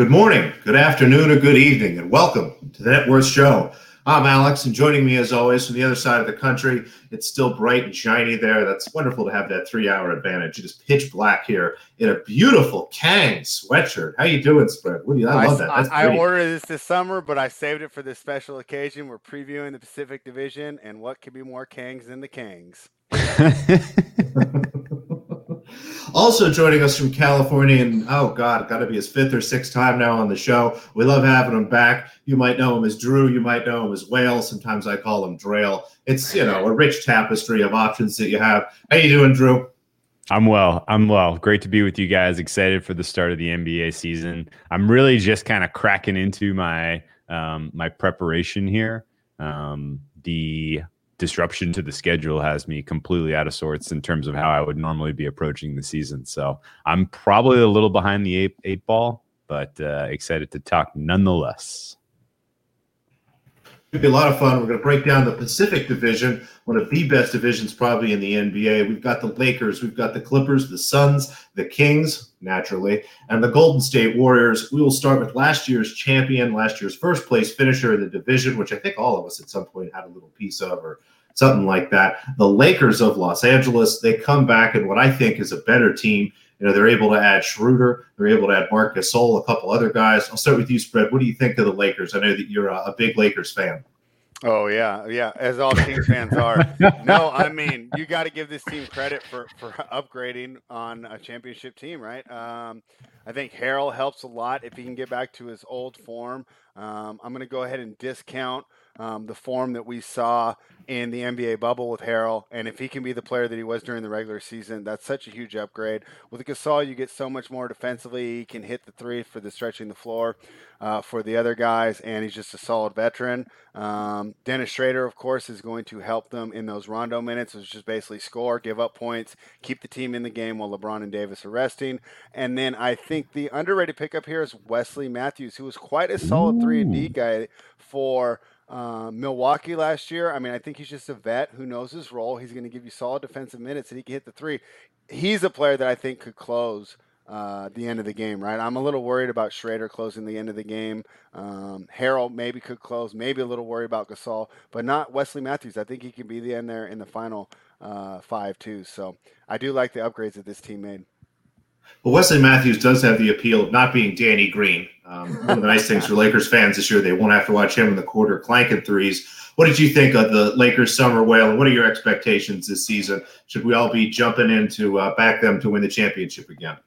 Good morning, good afternoon, or good evening, and welcome to the Net Worth Show. I'm Alex, and joining me as always from the other side of the country, it's still bright and shiny there. That's wonderful to have that three-hour advantage. It is pitch black here in a beautiful Kang sweatshirt. How you doing, Spread? What do you? I love that. That's I, I ordered this this summer, but I saved it for this special occasion. We're previewing the Pacific Division, and what could be more Kangs than the Kangs? Also joining us from California, and oh God, got to be his fifth or sixth time now on the show. We love having him back. You might know him as Drew. You might know him as Whale. Sometimes I call him Drail. It's you know a rich tapestry of options that you have. How you doing, Drew? I'm well. I'm well. Great to be with you guys. Excited for the start of the NBA season. I'm really just kind of cracking into my um, my preparation here. Um, the disruption to the schedule has me completely out of sorts in terms of how I would normally be approaching the season. So I'm probably a little behind the eight, eight ball, but uh, excited to talk nonetheless. It'll be a lot of fun. We're going to break down the Pacific Division, one of the best divisions probably in the NBA. We've got the Lakers, we've got the Clippers, the Suns, the Kings, naturally, and the Golden State Warriors. We will start with last year's champion, last year's first place finisher in the division, which I think all of us at some point had a little piece of or something like that. The Lakers of Los Angeles, they come back in what I think is a better team. You know, they're able to add Schroeder, they're able to add Marc Gasol, a couple other guys. I'll start with you, Spread. What do you think of the Lakers? I know that you're a, a big Lakers fan. Oh yeah, yeah. As all Kings fans are. No, I mean you got to give this team credit for for upgrading on a championship team, right? Um, I think Harrell helps a lot if he can get back to his old form. Um, I'm going to go ahead and discount um, the form that we saw in the NBA bubble with Harrell, and if he can be the player that he was during the regular season, that's such a huge upgrade. With Gasol, you get so much more defensively. He can hit the three for the stretching the floor uh, for the other guys, and he's just a solid veteran. Um, Dennis Schroeder, of course, is going to help them in those Rondo minutes, which is basically score, give up points, keep the team in the game while LeBron and Davis are resting. And then I think the underrated pickup here is Wesley Matthews, who was quite a solid three and D guy for uh, Milwaukee last year. I mean, I think he's just a vet who knows his role. He's going to give you solid defensive minutes and he can hit the three. He's a player that I think could close uh, the end of the game, right? I'm a little worried about Schrader closing the end of the game. Um, Harrell maybe could close, maybe a little worried about Gasol, but not Wesley Matthews. I think he can be the end there in the final uh, five, too. So I do like the upgrades that this team made. But Wesley Matthews does have the appeal of not being Danny Green. Um, one of the nice things for Lakers fans this year, they won't have to watch him in the quarter clanking threes. What did you think of the Lakers summer whale, and what are your expectations this season? Should we all be jumping in to uh, back them to win the championship again?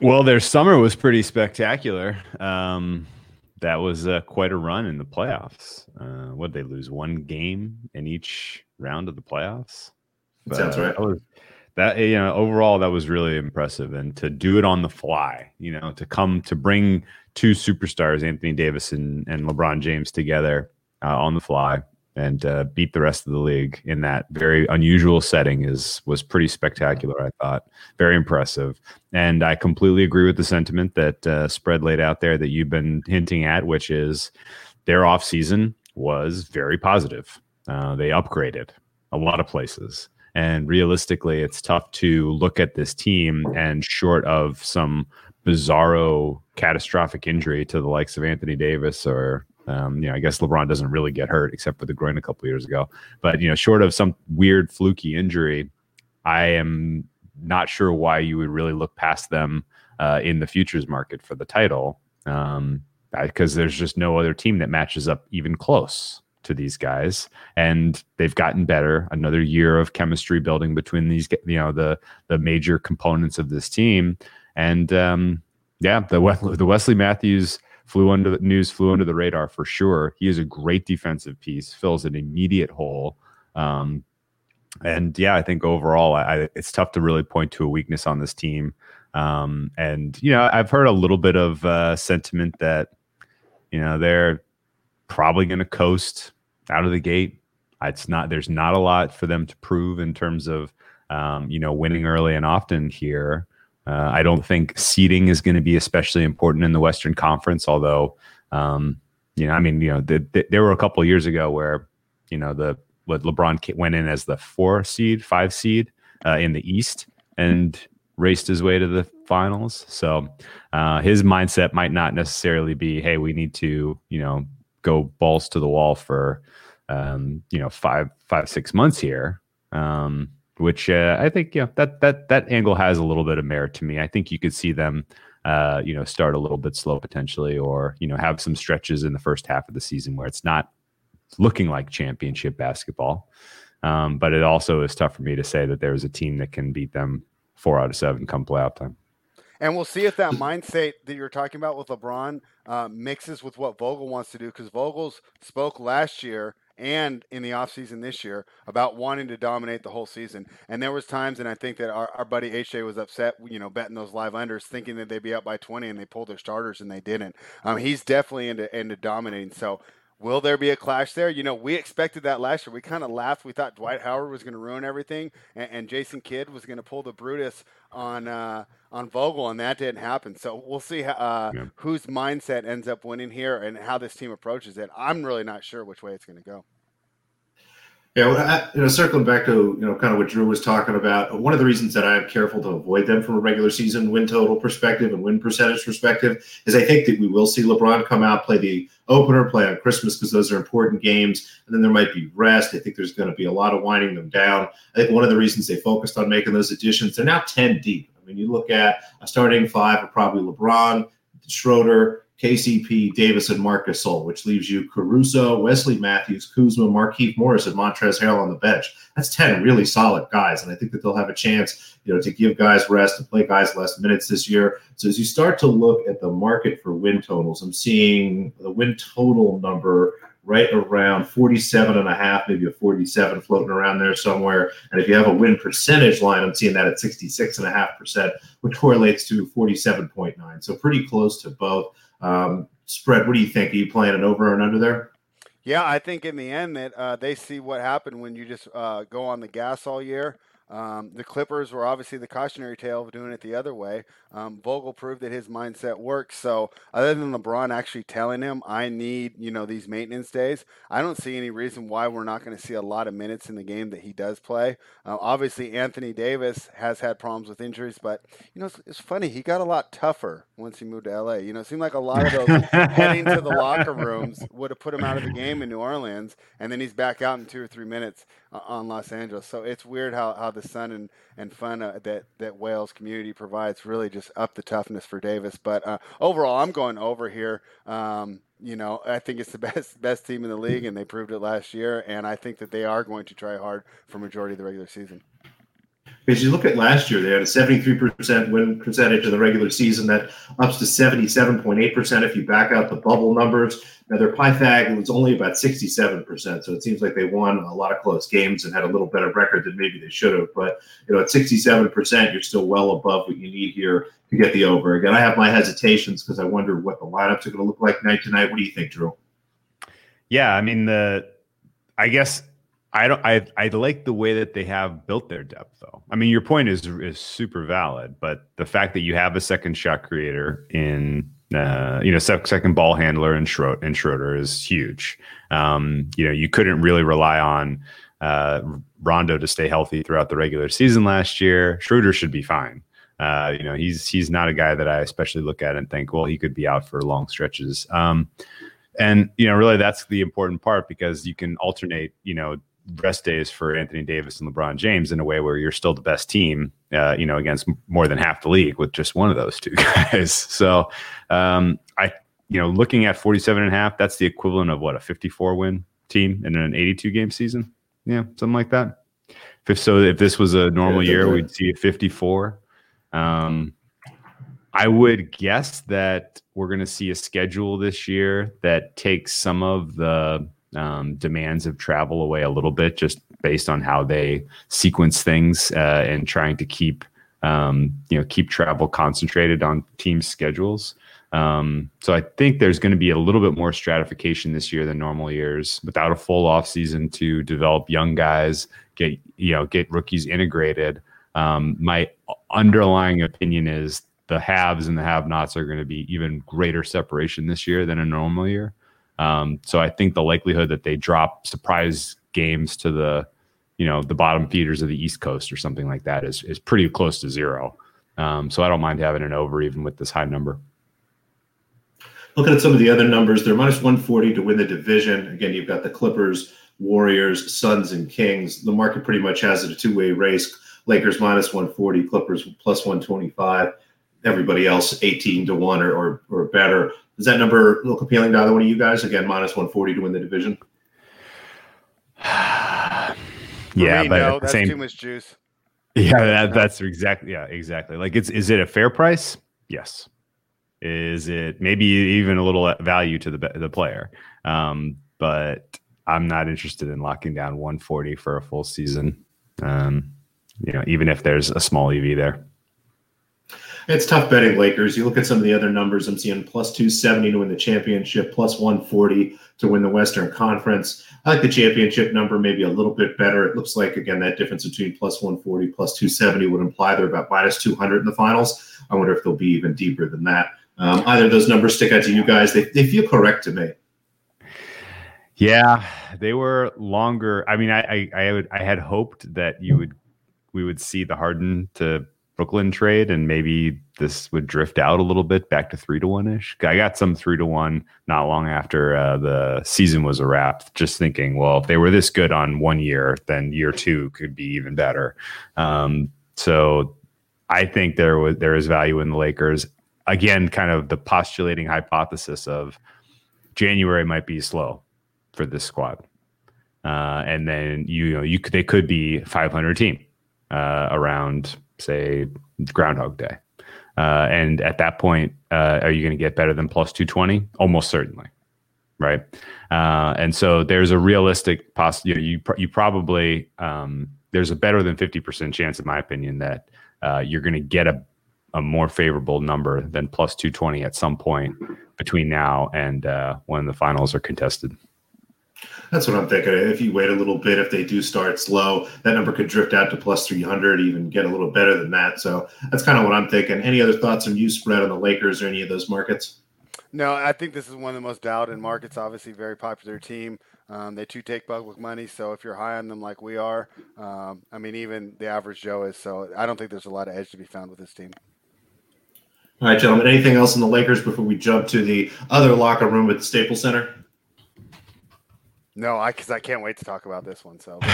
Well, their summer was pretty spectacular. Um, that was uh, quite a run in the playoffs. Uh, what they lose one game in each round of the playoffs? That Sounds right. That was, that you know overall that was really impressive and to do it on the fly you know to come to bring two superstars anthony davis and, and lebron james together uh, on the fly and uh, beat the rest of the league in that very unusual setting is was pretty spectacular i thought. Very impressive. And i completely agree with the sentiment that uh, spread laid out there that you've been hinting at which is their off season was very positive. Uh, they upgraded a lot of places and realistically, it's tough to look at this team and short of some bizarro catastrophic injury to the likes of Anthony Davis or um, you know, I guess LeBron doesn't really get hurt except for the groin a couple years ago. But you know, short of some weird fluky injury, I am not sure why you would really look past them uh, in the futures market for the title, um, because there's just no other team that matches up even close to these guys and they've gotten better. Another year of chemistry building between these you know the the major components of this team. And um yeah the the Wesley Matthews flew under the news flew under the radar for sure. He is a great defensive piece fills an immediate hole. Um and yeah i think overall I, it's tough to really point to a weakness on this team. Um and you know i've heard a little bit of uh sentiment that you know they're probably going to coast out of the gate. It's not there's not a lot for them to prove in terms of um, you know winning early and often here. Uh, I don't think seeding is going to be especially important in the Western Conference, although um, you know I mean you know the, the, there were a couple years ago where you know the what LeBron went in as the four seed, five seed uh, in the East and raced his way to the finals. So uh, his mindset might not necessarily be, hey, we need to, you know, go balls to the wall for, um, you know, five, five, six months here. Um, which uh, I think, yeah, that that that angle has a little bit of merit to me. I think you could see them, uh, you know, start a little bit slow potentially, or you know, have some stretches in the first half of the season where it's not looking like championship basketball. Um, but it also is tough for me to say that there's a team that can beat them four out of seven come playoff time. And we'll see if that mindset that you're talking about with LeBron uh, mixes with what Vogel wants to do. Because Vogel's spoke last year and in the offseason this year about wanting to dominate the whole season. And there was times, and I think that our, our buddy HJ was upset, you know, betting those live unders, thinking that they'd be up by 20, and they pulled their starters and they didn't. Um, he's definitely into into dominating. So Will there be a clash there? You know, we expected that last year. We kind of laughed. We thought Dwight Howard was going to ruin everything, and, and, Jason Kidd was going to pull the Brutus on uh, on Vogel, and that didn't happen. So we'll see uh, yeah. whose mindset ends up winning here and how this team approaches it. I'm really not sure which way it's going to go. Yeah, well, you know, circling back to you know kind of what Drew was talking about. One of the reasons that I'm careful to avoid them from a regular season win total perspective and win percentage perspective is I think that we will see LeBron come out play the opener, play on Christmas because those are important games, and then there might be rest. I think there's going to be a lot of winding them down. I think one of the reasons they focused on making those additions, they're now 10 deep. I mean, you look at a starting five of probably LeBron, Schroeder, KCP, Davis, and Marcus Gasol, which leaves you Caruso, Wesley Matthews, Kuzma, Markieff Morris, and Montrezl Harrell on the bench. That's 10 really solid guys. And I think that they'll have a chance, you know, to give guys rest, to play guys less minutes this year. So as you start to look at the market for win totals, I'm seeing the win total number right around 47 and a half, maybe a 47 floating around there somewhere. And if you have a win percentage line, I'm seeing that at 66 and a half percent, which correlates to 47.9. So pretty close to both. Um, spread, what do you think? Are you playing an over and under there? Yeah, I think in the end that uh, they see what happened when you just uh, go on the gas all year. Um, the Clippers were obviously the cautionary tale of doing it the other way. Um, Vogel proved that his mindset works. So, other than LeBron actually telling him, "I need you know these maintenance days," I don't see any reason why we're not going to see a lot of minutes in the game that he does play. Uh, obviously, Anthony Davis has had problems with injuries, but you know it's, it's, funny he got a lot tougher once he moved to LA. You know, it seemed like a lot of those heading to the locker rooms would have put him out of the game in New Orleans, and then he's back out in two or three minutes on Los Angeles. So it's weird how, how the sun and, and fun uh, that, that Wales community provides really just up the toughness for Davis. But uh, overall, I'm going over here. Um, you know, I think it's the best best team in the league, and they proved it last year. And I think that they are going to try hard for majority of the regular season. Because you look at last year, they had a 73% win percentage in the regular season that ups to 77.8% if you back out the bubble numbers. Now, their Pythag was only about 67%. So it seems like they won a lot of close games and had a little better record than maybe they should have. But, you know, at 67%, you're still well above what you need here to get the over. Again, I have my hesitations because I wonder what the lineups are going to look like night to night. What do you think, Drew? Yeah, I mean, the, I guess I don't. I I like the way that they have built their depth, though. I mean, your point is is super valid, but the fact that you have a second shot creator in, uh, you know, second ball handler in Schroeder, in Schroeder is huge. Um, you know, you couldn't really rely on uh, Rondo to stay healthy throughout the regular season last year. Schroeder should be fine. Uh, you know, he's he's not a guy that I especially look at and think, well, he could be out for long stretches. Um, and you know, really, that's the important part because you can alternate, you know, rest days for Anthony Davis and LeBron James in a way where you're still the best team, uh, you know, against more than half the league with just one of those two guys. So, um, I, you know, looking at 47 and a half, that's the equivalent of what a 54 win team in an 82 game season. Yeah, something like that. If so, if this was a normal yeah, year, we'd see a 54. Um, I would guess that we're going to see a schedule this year that takes some of the um, demands of travel away a little bit, just based on how they sequence things uh, and trying to keep um, you know keep travel concentrated on team schedules. Um, so I think there's going to be a little bit more stratification this year than normal years, without a full off season to develop young guys, get you know get rookies integrated. Um, my underlying opinion is the haves and the have-nots are going to be even greater separation this year than a normal year. Um, so I think the likelihood that they drop surprise games to the, you know, the bottom feeders of the East Coast or something like that is is pretty close to zero. Um, so I don't mind having an over even with this high number. Looking at some of the other numbers, they're minus 140 to win the division. Again, you've got the Clippers, Warriors, Suns, and Kings. The market pretty much has it a two way race. Lakers minus 140, Clippers plus 125. Everybody else 18 to 1 or, or, or better. Does that number look appealing to either one of you guys? Again, minus 140 to win the division. yeah, me, but no, the that's same, too much juice. yeah, that, that's exactly yeah, exactly. Like it's is it a fair price? Yes. Is it maybe even a little value to the the player? Um, but I'm not interested in locking down 140 for a full season. Um, you know, even if there's a small EV there. It's tough betting Lakers. You look at some of the other numbers, I'm seeing plus 270 to win the championship, plus 140 to win the Western Conference. I like the championship number maybe a little bit better. It looks like, again, that difference between plus 140, plus 270 would imply they're about minus 200 in the finals. I wonder if they'll be even deeper than that. Um, either those numbers stick out to you guys. They, they feel correct to me. Yeah, they were longer. I mean, I I I, would, I had hoped that you would we would see the Harden to Brooklyn trade, and maybe this would drift out a little bit back to three to one ish. I got some three to one not long after uh, the season was a wrap. Just thinking, well, if they were this good on one year, then year two could be even better. Um, so I think there was there is value in the Lakers. Again, kind of the postulating hypothesis of January might be slow for this squad, uh, and then you, know you could they could be 500 team uh, around say Groundhog Day, uh, and at that point, uh, are you going to get better than plus 220? Almost certainly, right? Uh, and so there's a realistic poss. You know, you, pr- you probably um, there's a better than 50 percent chance, in my opinion, that uh, you're going to get a a more favorable number than plus 220 at some point between now and when the finals are contested. That's what I'm thinking. If you wait a little bit, if they do start slow, that number could drift out to plus 300, even get a little better than that. So that's kind of what I'm thinking. Any other thoughts on you spread on the Lakers or any of those markets? No, I think this is one of the most doubted markets. Obviously, very popular team. Um, they too take public money, so if you're high on them like we are, um, I mean, even the average Joe is. So I don't think there's a lot of edge to be found with this team. All right, gentlemen. Anything else on the Lakers before we jump to the other locker room at the Staples Center? No, I because I can't wait to talk about this one. So the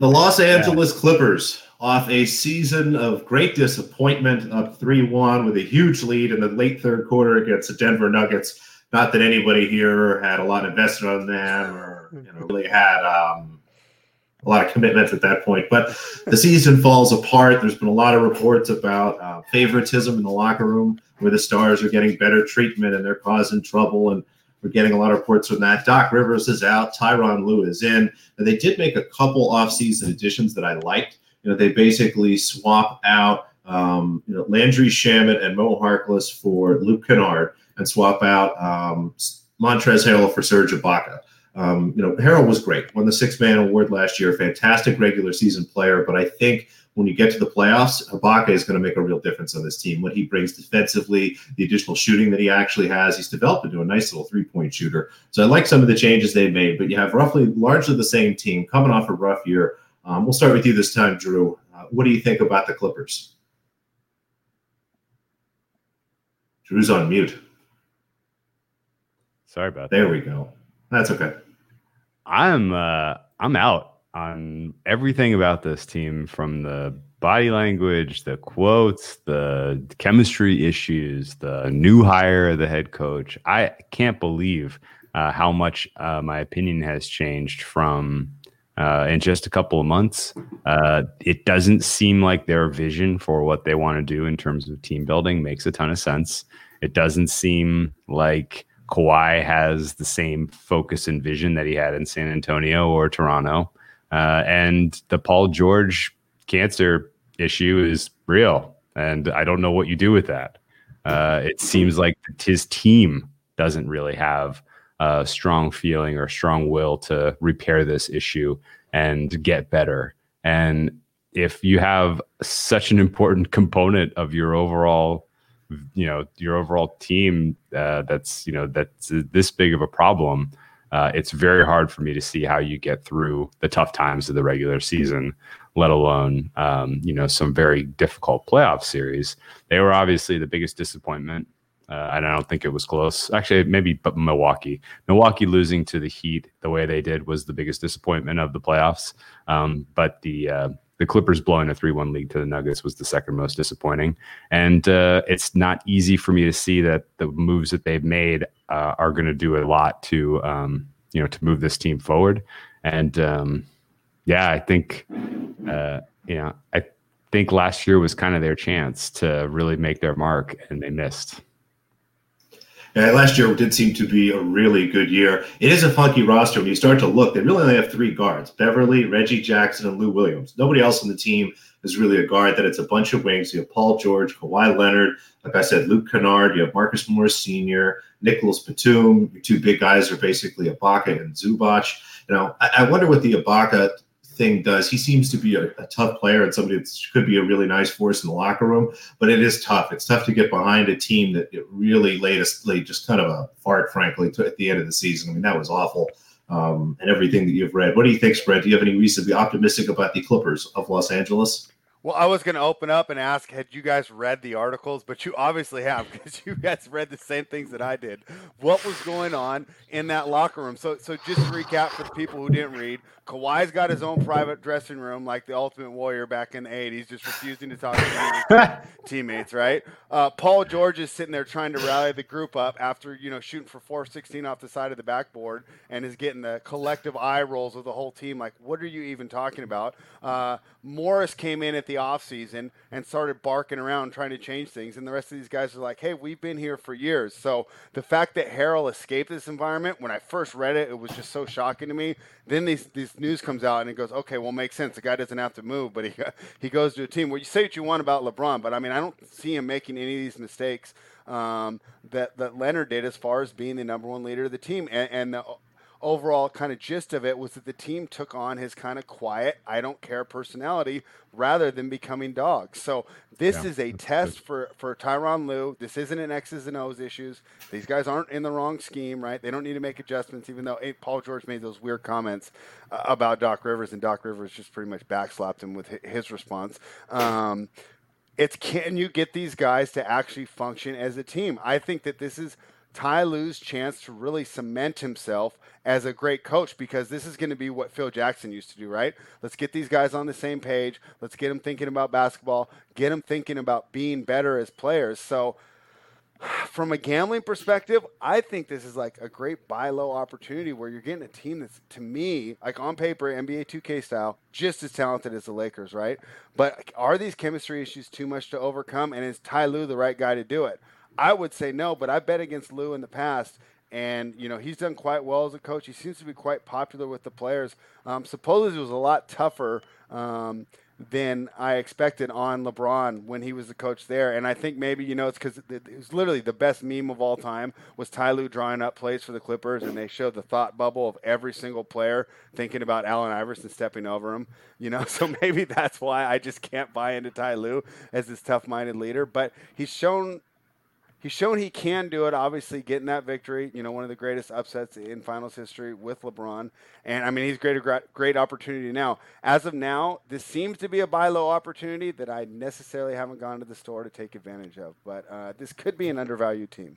Los Angeles yeah. Clippers off a season of great disappointment, up three one with a huge lead in the late third quarter against the Denver Nuggets. Not that anybody here had a lot invested on them or you know really had um, a lot of commitment at that point. But the season falls apart. There's been a lot of reports about uh, favoritism in the locker room, where the stars are getting better treatment and they're causing trouble and we're getting a lot of reports from that. Doc Rivers is out. Tyronn Lue is in. And they did make a couple offseason additions that I liked. You know, they basically swap out um, you know, Landry Shamet and Mo Harkless for Luke Kennard and swap out um, Montrezl Harrell for Serge Ibaka. Um, you know, Harrell was great. Won the six man award last year. Fantastic regular season player. But I think when you get to the playoffs, Ibaka is going to make a real difference on this team. What he brings defensively, the additional shooting that he actually has, he's developed into a nice little three point shooter. So I like some of the changes they've made. But you have roughly largely the same team coming off a rough year. Um, we'll start with you this time, Drew. Uh, what do you think about the Clippers? Drew's on mute. Sorry about there that. There we go. That's okay. I'm uh I'm out on everything about this team from the body language, the quotes, the chemistry issues, the new hire the head coach. I can't believe uh, how much uh, my opinion has changed from uh, in just a couple of months. Uh, it doesn't seem like their vision for what they want to do in terms of team building makes a ton of sense. It doesn't seem like Kawhi has the same focus and vision that he had in San Antonio or Toronto. Uh, and the Paul George cancer issue is real. And I don't know what you do with that. Uh, it seems like his team doesn't really have a strong feeling or strong will to repair this issue and get better. And if you have such an important component of your overall you know your overall team uh, that's you know that's this big of a problem uh, it's very hard for me to see how you get through the tough times of the regular season let alone um, you know some very difficult playoff series. They were obviously the biggest disappointment. Uh, and I don't think it was close. Actually, maybe but Milwaukee. Milwaukee losing to the Heat the way they did was the biggest disappointment of the playoffs. Um, but the uh, the Clippers blowing a three-one lead to the Nuggets was the second most disappointing. And uh, it's not easy for me to see that the moves that they've made uh, are going to do a lot to um, you know to move this team forward. And um, yeah, I think uh, you know I think last year was kind of their chance to really make their mark, and they missed. Yeah, last year did seem to be a really good year. It is a funky roster when you start to look. They really only have three guards: Beverley, Reggie Jackson, and Lou Williams. Nobody else on the team is really a guard. That it's a bunch of wings. You have Paul George, Kawhi Leonard, like I said, Luke Kennard. You have Marcus Morris Sr., Nicolas Batum. Your two big guys are basically Ibaka and Zubac. You know, I, I wonder what the Ibaka thing does. He seems to be a, a, tough player and somebody that could be a really nice force in the locker room, but it is tough. It's tough to get behind a team that really laid, a, laid just kind of a fart, frankly, to, at the end of the season. I mean, that was awful. Um, and everything that you've read. What do you think, Spread? Do you have any reason to be optimistic about the Clippers of Los Angeles? Well, I was going to open up and ask, had you guys read the articles? But you obviously have because you guys read the same things that I did. What was going on in that locker room? So, so just to recap for the people who didn't read, Kawhi's got his own private dressing room, like the Ultimate Warrior back in the '80s, just refusing to talk to teammates. Right? Uh, Paul George is sitting there trying to rally the group up after you know shooting for 416 off the side of the backboard, and is getting the collective eye rolls of the whole team. Like, what are you even talking about? Uh, Morris came in at the offseason and started barking around trying to change things, and the rest of these guys are like, "Hey, we've been here for years." So the fact that Harrell escaped this environment, when I first read it, it was just so shocking to me. Then these these news comes out and it goes, okay, well, makes sense. The guy doesn't have to move, but he he goes to a team. Well, you say what you want about LeBron, but I mean, I don't see him making any of these mistakes um, that that Leonard did as far as being the number one leader of the team. And, and the overall kind of gist of it was that the team took on his kind of quiet, I don't care personality rather than becoming dogs. So this yeah, is a test good. for for Tyronn Lue. This isn't an X's and O's issues. These guys aren't in the wrong scheme, right? They don't need to make adjustments. Even though Paul George made those weird comments uh, about Doc Rivers, and Doc Rivers just pretty much backslapped him with his response. Um, it's can you get these guys to actually function as a team? I think that this is Ty Lue's chance to really cement himself as a great coach because this is going to be what Phil Jackson used to do, right? Let's get these guys on the same page. Let's get them thinking about basketball, get them thinking about being better as players. So, from a gambling perspective, I think this is like a great buy low opportunity where you're getting a team that's, to me, like on paper, NBA 2K style, just as talented as the Lakers, right? But are these chemistry issues too much to overcome? And is Ty Lue the right guy to do it? I would say no, but I bet against Lue in the past, and you know he's done quite well as a coach. He seems to be quite popular with the players. Um, supposedly, it was a lot tougher um, than I expected on LeBron when he was the coach there. And I think maybe you know it's because it, was literally the best meme of all time was Ty Lue drawing up plays for the Clippers, and they showed the thought bubble of every single player thinking about Allen Iverson stepping over him. You know, so maybe that's why I just can't buy into Ty Lue as this tough-minded leader. But he's shown he's shown he can do it. Obviously, getting that victory, you know, one of the greatest upsets in finals history with LeBron. And I mean, he's great, great opportunity now. As of now, this seems to be a buy low opportunity that I necessarily haven't gone to the store to take advantage of. But uh, this could be an undervalued team.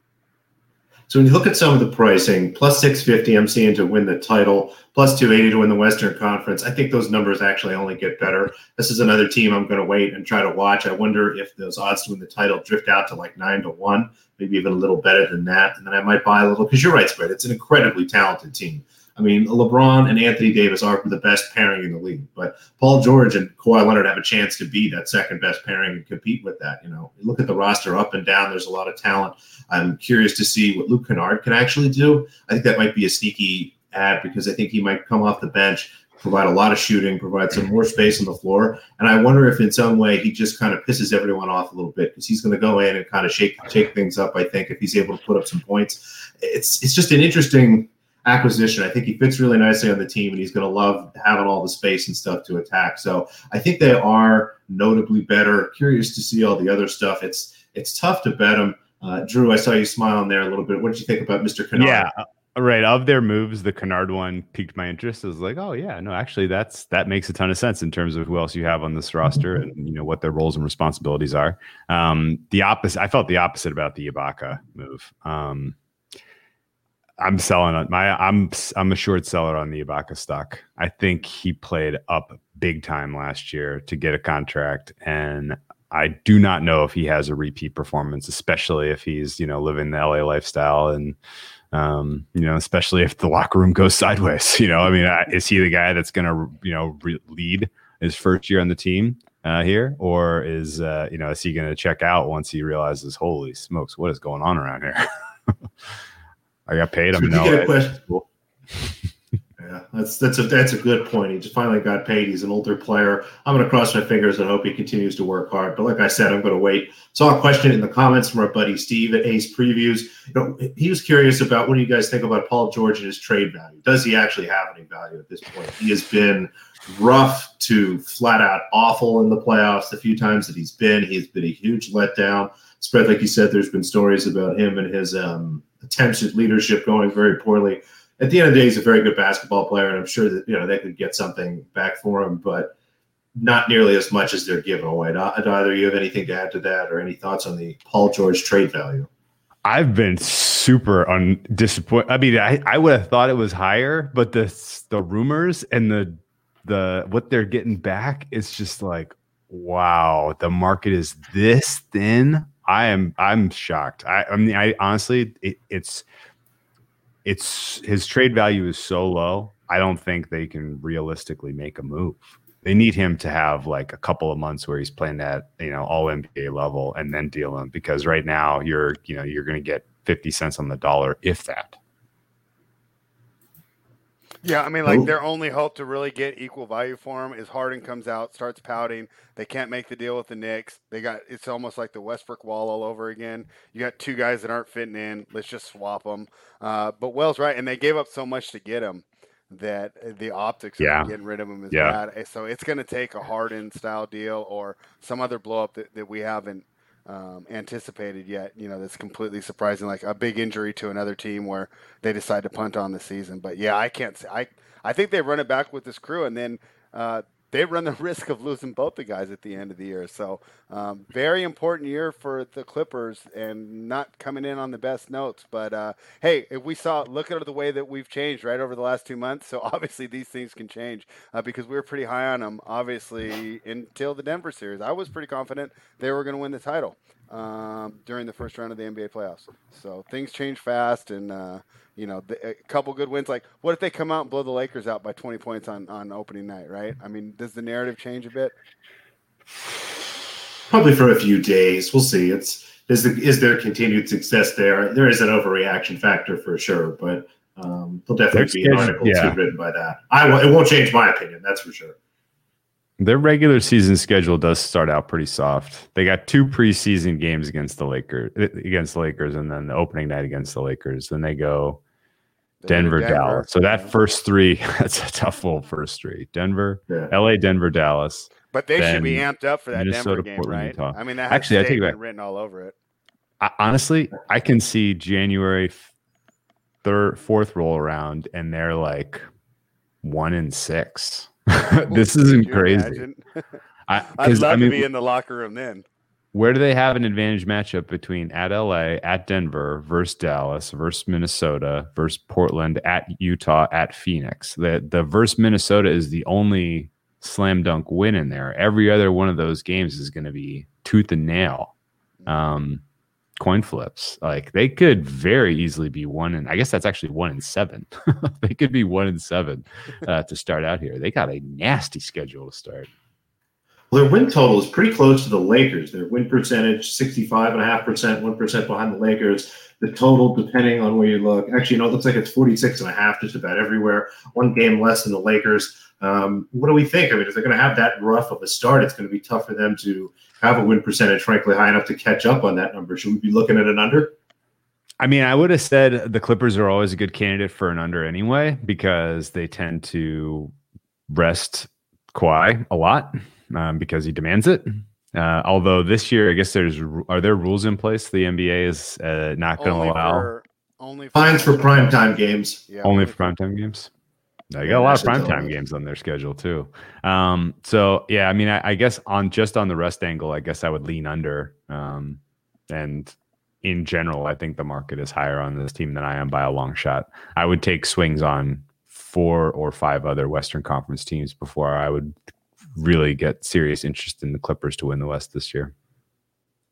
So when you look at some of the pricing, plus 650, I'm seeing to win the title, plus 280 to win the Western Conference. I think those numbers actually only get better. This is another team I'm going to wait and try to watch. I wonder if those odds to win the title drift out to like nine to one, maybe even a little better than that. And then I might buy a little because you're right, Spread. It's an incredibly talented team. I mean, LeBron and Anthony Davis are the best pairing in the league, but Paul George and Kawhi Leonard have a chance to be that second best pairing and compete with that. You know, look at the roster up and down. There's a lot of talent. I'm curious to see what Luke Kennard can actually do. I think that might be a sneaky ad because I think he might come off the bench, provide a lot of shooting, provide some more space on the floor, and I wonder if in some way he just kind of pisses everyone off a little bit because he's going to go in and kind of shake shake things up. I think if he's able to put up some points, it's it's just an interesting acquisition. I think he fits really nicely on the team, and he's going to love having all the space and stuff to attack. So I think they are notably better. Curious to see all the other stuff. It's it's tough to bet them. Uh, Drew, I saw you smiling there a little bit. What did you think about Mr. Kennard? Yeah, Right of their moves, the Kennard one piqued my interest. I was like, oh yeah, no, actually, that's that makes a ton of sense in terms of who else you have on this roster and you know what their roles and responsibilities are. Um, the opposite, I felt the opposite about the Ibaka move. Um, I'm selling on my I'm I'm a short seller on the Ibaka stock. I think he played up big time last year to get a contract, and I do not know if he has a repeat performance, especially if he's you know living the LA lifestyle and um, you know, especially if the locker room goes sideways. You know, I mean, is he the guy that's going to, you know, re- lead his first year on the team uh, here, or is uh, you know, is he going to check out once he realizes, holy smokes, what is going on around here? I got paid. I'm LA. Yeah, that's that's a that's a good point. He just finally got paid. He's an older player. I'm going to cross my fingers and hope he continues to work hard. But like I said, I'm going to wait. Saw a question in the comments from our buddy Steve at Ace Previews. You know, he was curious about what do you guys think about Paul George and his trade value? Does he actually have any value at this point? He has been rough to flat out awful in the playoffs. The few times that he's been, he's been a huge letdown. Spread, like you said, there's been stories about him and his um, attempts at leadership going very poorly at the end of the day, he's a very good basketball player, and I'm sure that you know they could get something back for him, but not nearly as much as they're giving away. Do either you have anything to add to that, or any thoughts on the Paul George trade value? I've been super un- disappointed. I mean, I, I would have thought it was higher, but the the rumors and the the what they're getting back is just like, wow, the market is this thin. I am I'm shocked. I, I mean, I honestly, it, it's it's his trade value is so low. I don't think they can realistically make a move. They need him to have like a couple of months where he's playing at you know all NBA level and then deal him because right now you're you know you're going to get fifty cents on the dollar if that. Yeah, I mean, like their only hope to really get equal value for him is Harden comes out, starts pouting. They can't make the deal with the Knicks. They got it's almost like the Westbrook Wall all over again. You got two guys that aren't fitting in. Let's just swap them. Uh, but Wells right, and they gave up so much to get him that the optics yeah. getting rid of him is yeah. bad. So it's going to take a Harden style deal or some other blow up that, that we haven't um, anticipated yet. You know, that's completely surprising, like a big injury to another team where they decide to punt on the season. But yeah, I can't say I. I think they run it back with this crew, and then uh, they run the risk of losing both the guys at the end of the year. So, um, very important year for the Clippers and not coming in on the best notes. But uh, hey, if we saw, look at the way that we've changed right over the last two months. So, obviously, these things can change uh, because we were pretty high on them, obviously, until the Denver series. I was pretty confident they were going to win the title um, during the first round of the NBA playoffs. So, things change fast and, uh, you know, the, a couple good wins. Like, what if they come out and blow the Lakers out by 20 points on, on opening night, right? I mean, does the narrative change a bit? Probably for a few days. We'll see. It's is, the, is there continued success there? There is an overreaction factor for sure, but um, there'll definitely There's, be an article yeah. written by that. I it won't change my opinion. That's for sure. Their regular season schedule does start out pretty soft. They got two preseason games against the Lakers, uh, against the Lakers, and then the opening night against the Lakers. Then they go Denver, Denver, Dallas. So that first three, that's a tough little first three. Denver, yeah. LA, Denver, Dallas. But they should be amped up for that Minnesota, Denver game, Portland, right? Utah. I mean, that actually, I take it back. written all over it. I, honestly, I can see January third, fourth roll around, and they're like one in six. this isn't crazy. I, would love I mean, to be in the locker room then. Where do they have an advantage matchup between at LA, at Denver, versus Dallas, versus Minnesota, versus Portland, at Utah, at Phoenix? The the versus Minnesota is the only slam dunk win in there. Every other one of those games is going to be tooth and nail. Um, coin flips. Like they could very easily be one and I guess that's actually one in seven. they could be one in seven uh, to start out here. They got a nasty schedule to start. Well, their win total is pretty close to the Lakers. Their win percentage, 65.5%, 1% behind the Lakers. The total, depending on where you look, actually, you know, it looks like it's 46.5 just about everywhere. One game less than the Lakers. Um, what do we think? I mean, if they're going to have that rough of a start, it's going to be tough for them to have a win percentage, frankly, high enough to catch up on that number. Should we be looking at an under? I mean, I would have said the Clippers are always a good candidate for an under anyway because they tend to rest Kawhi a lot um, because he demands it. Uh, although this year, I guess there's are there rules in place the NBA is uh, not going to allow Only Fines for primetime games. Yeah, Only for primetime games. You got a lot of primetime games on their schedule too. Um, so yeah, I mean, I, I, guess on just on the rest angle, I guess I would lean under. Um, and in general, I think the market is higher on this team than I am by a long shot. I would take swings on four or five other Western Conference teams before I would really get serious interest in the Clippers to win the West this year.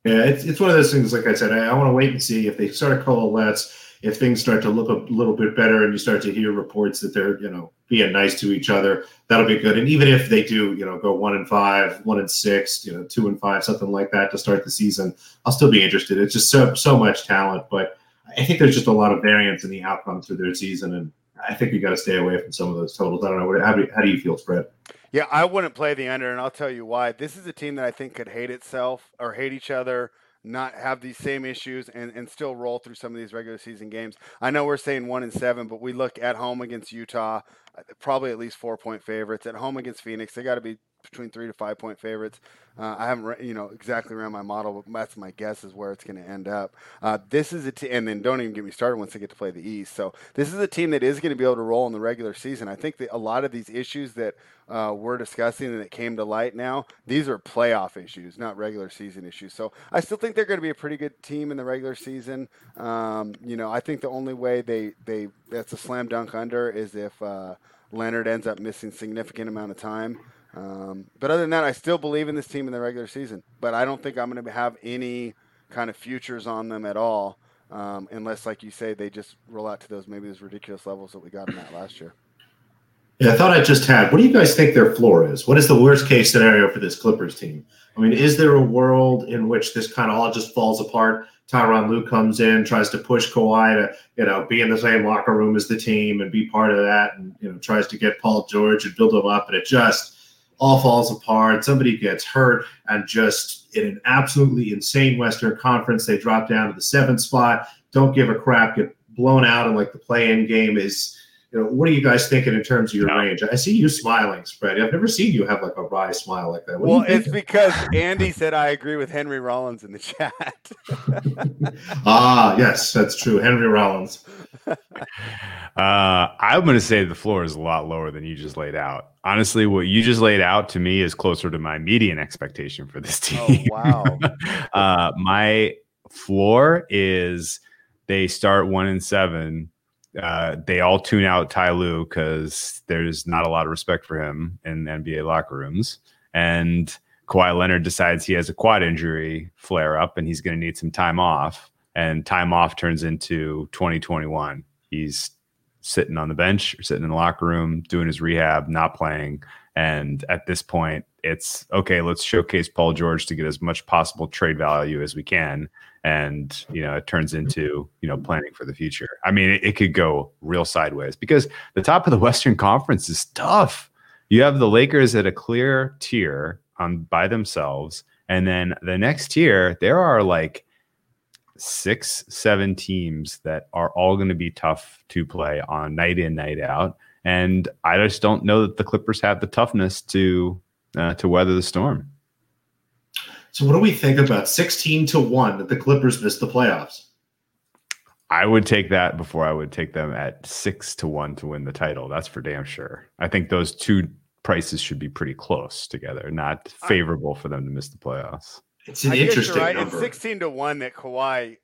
Yeah, it's, it's one of those things. Like I said, I, I want to wait and see if they start to coalesce, if things start to look a little bit better, and you start to hear reports that they're you know being nice to each other. That'll be good. And even if they do, you know, go one and five, one and six, you know, two and five, something like that to start the season, I'll still be interested. It's just so so much talent, but I think there's just a lot of variance in the outcomes through their season, and I think you got to stay away from some of those totals. I don't know. How do how do you feel, Fred? Yeah, I wouldn't play the under, and I'll tell you why. This is a team that I think could hate itself or hate each other, not have these same issues, and, and still roll through some of these regular season games. I know we're saying one and seven, but we look at home against Utah, uh, probably at least four point favorites. At home against Phoenix, they got to be between three to five point favorites. Uh, I haven't, you know, exactly ran my model, but that's my guess is where it's going to end up. Uh, this is a team, and then don't even get me started once they get to play the East. So this is a team that is going to be able to roll in the regular season. I think that a lot of these issues that uh, we're discussing and that came to light now, these are playoff issues, not regular season issues. So I still think they're going to be a pretty good team in the regular season. Um, you know, I think the only way they they that's a slam dunk under is if uh, Leonard ends up missing significant amount of time. Um, but other than that, I still believe in this team in the regular season. But I don't think I'm going to have any kind of futures on them at all, um, unless, like you say, they just roll out to those maybe those ridiculous levels that we got in that last year. Yeah, I thought I just had. What do you guys think their floor is? What is the worst case scenario for this Clippers team? I mean, is there a world in which this kind of all just falls apart? Tyronn Lue comes in, tries to push Kawhi to, you know, be in the same locker room as the team and be part of that, and you know, tries to get Paul George and build him up, and it just all falls apart. Somebody gets hurt, and just in an absolutely insane Western Conference, they drop down to the seventh spot. Don't give a crap. Get blown out and like the play-in game is. You know, what are you guys thinking in terms of your no. range? I see you smiling, Spready. I've never seen you have like a wry smile like that. What well, it's because Andy said I agree with Henry Rollins in the chat. ah, yes, that's true. Henry Rollins. Uh, I'm going to say the floor is a lot lower than you just laid out. Honestly, what you just laid out to me is closer to my median expectation for this oh, team. Oh, wow. uh, my floor is they start one and seven. Uh, they all tune out Ty Lue because there's not a lot of respect for him in NBA locker rooms. And Kawhi Leonard decides he has a quad injury flare up and he's going to need some time off and time off turns into 2021. He's sitting on the bench or sitting in the locker room doing his rehab, not playing. And at this point, it's okay, let's showcase Paul George to get as much possible trade value as we can. And, you know, it turns into, you know, planning for the future. I mean, it, it could go real sideways because the top of the Western Conference is tough. You have the Lakers at a clear tier on by themselves. And then the next tier, there are like six, seven teams that are all going to be tough to play on night in, night out. And I just don't know that the Clippers have the toughness to uh, to weather the storm. So, what do we think about sixteen to one that the Clippers missed the playoffs? I would take that before I would take them at six to one to win the title. That's for damn sure. I think those two prices should be pretty close together, not favorable for them to miss the playoffs. It's an I interesting right. number. It's sixteen to one that Kawhi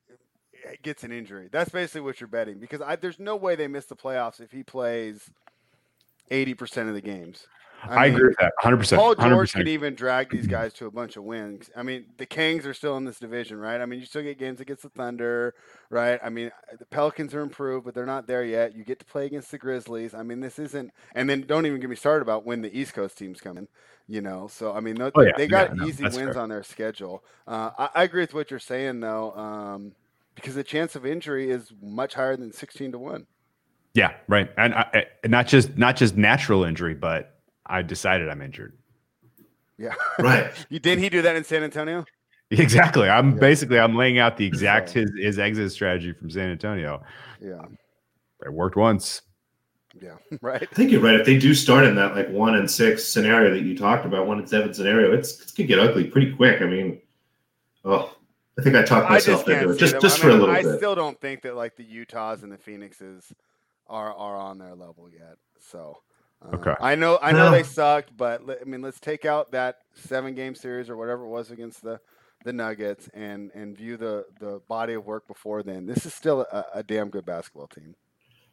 gets an injury. That's basically what you're betting because I, there's no way they miss the playoffs if he plays eighty percent of the games. I, I mean, agree with that. 100. percent Paul George 100%. could even drag these guys to a bunch of wins. I mean, the Kings are still in this division, right? I mean, you still get games against the Thunder, right? I mean, the Pelicans are improved, but they're not there yet. You get to play against the Grizzlies. I mean, this isn't. And then don't even get me started about when the East Coast teams come in you know. So I mean, oh, yeah. they got yeah, easy no, wins fair. on their schedule. Uh, I, I, agree with what you're saying though, um, because the chance of injury is much higher than sixteen to one. Yeah, right, and I, not just not just natural injury, but I decided I'm injured. Yeah, right. didn't he do that in San Antonio? Exactly. I'm yeah. basically I'm laying out the exact his his exit strategy from San Antonio. Yeah, it worked once. Yeah, right. I think you're right. If they do start in that like one and six scenario that you talked about, one and seven scenario, it's it's gonna get ugly pretty quick. I mean, oh, I think I talked myself into it just, just for mean, a little I bit. I still don't think that like the Utahs and the Phoenixes are are on their level yet. So uh, okay, I know I know they sucked, but I mean, let's take out that seven game series or whatever it was against the the Nuggets and and view the the body of work before then. This is still a, a damn good basketball team.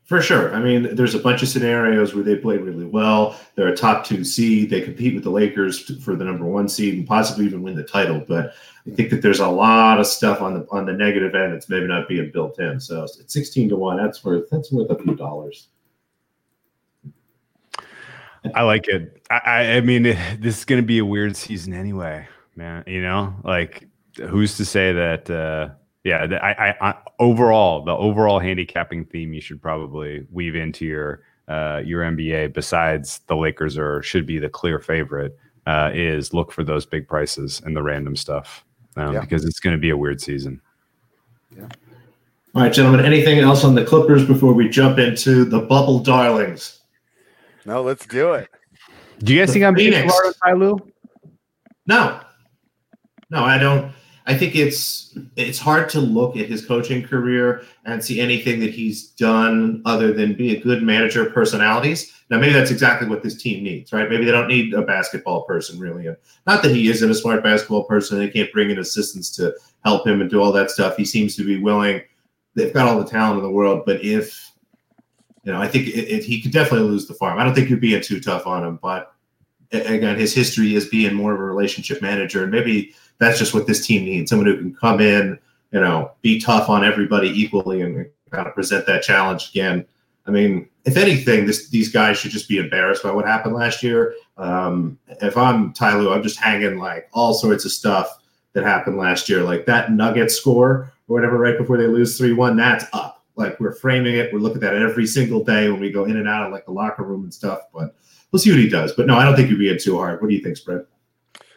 For sure. I mean, there's a bunch of scenarios where they play really well. They're a top two seed. They compete with the Lakers for the number one seed and possibly even win the title. But I think that there's a lot of stuff on the on the negative end that's maybe not being built in. So at 16 to one, that's worth that's worth a few dollars. I like it. I, I mean, this is going to be a weird season anyway, man. You know, like who's to say that? Uh, yeah, I, I, I, overall the overall handicapping theme you should probably weave into your uh, your NBA. Besides the Lakers are should be the clear favorite. Uh, is look for those big prices and the random stuff um, yeah. because it's going to be a weird season. Yeah. All right, gentlemen. Anything else on the Clippers before we jump into the bubble darlings? No, let's do it. Do you guys the think I'm being smart on Ty No, no, I don't. I think it's it's hard to look at his coaching career and see anything that he's done other than be a good manager of personalities. Now, maybe that's exactly what this team needs, right? Maybe they don't need a basketball person, really. Not that he isn't a smart basketball person. They can't bring in assistants to help him and do all that stuff. He seems to be willing. They've got all the talent in the world, but if you know, I think it, it, he could definitely lose the farm. I don't think you're being too tough on him, but again, his history is being more of a relationship manager, and maybe that's just what this team needs someone who can come in, you know, be tough on everybody equally and kind of present that challenge again. I mean, if anything, this, these guys should just be embarrassed by what happened last year. Um, if I'm Ty Lue, I'm just hanging like all sorts of stuff that happened last year, like that Nugget score or whatever, right before they lose 3 1, that's up. Like we're framing it. We're looking at it every single day when we go in and out of like the locker room and stuff. But we'll see what he does. But no, I don't think you're being too hard. What do you think, Spread?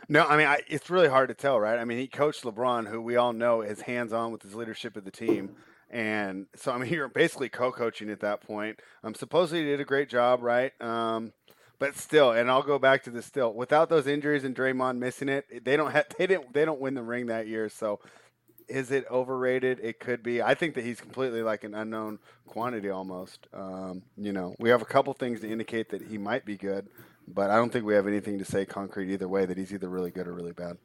No, I mean I, it's really hard to tell, right? I mean, he coached LeBron, who we all know is hands on with his leadership of the team, and so I mean you're basically co-coaching at that point. Um, supposedly he did a great job, right? Um, but still, and I'll go back to this still. Without those injuries and Draymond missing it, they don't have they didn't they don't win the ring that year. So is it overrated? It could be. I think that he's completely like an unknown quantity almost. Um, you know, we have a couple things to indicate that he might be good, but I don't think we have anything to say concrete either way that he's either really good or really bad.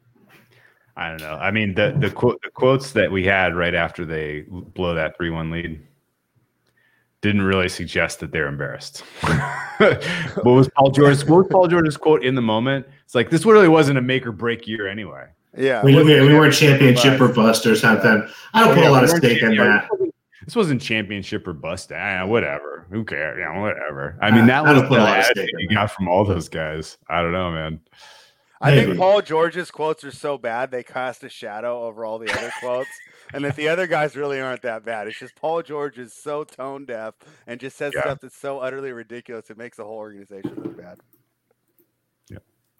I don't know. I mean, the the, quote, the quotes that we had right after they blow that three one lead didn't really suggest that they're embarrassed. what was Paul George's what was Paul George's quote in the moment? It's like this really wasn't a make or break year anyway. Yeah, we, we, we weren't championship or bust or something. I don't put a lot of stake in that. This wasn't championship or bust. Ah, whatever. Who cares? Yeah, whatever. I mean, that I was the attitude you got from all those guys. I don't know, man. I think Paul George's quotes are so bad they cast a shadow over all the other quotes, and that the other guys really aren't that bad. It's just Paul George is so tone deaf and just says yeah. stuff that's so utterly ridiculous it makes the whole organization look bad. Yeah.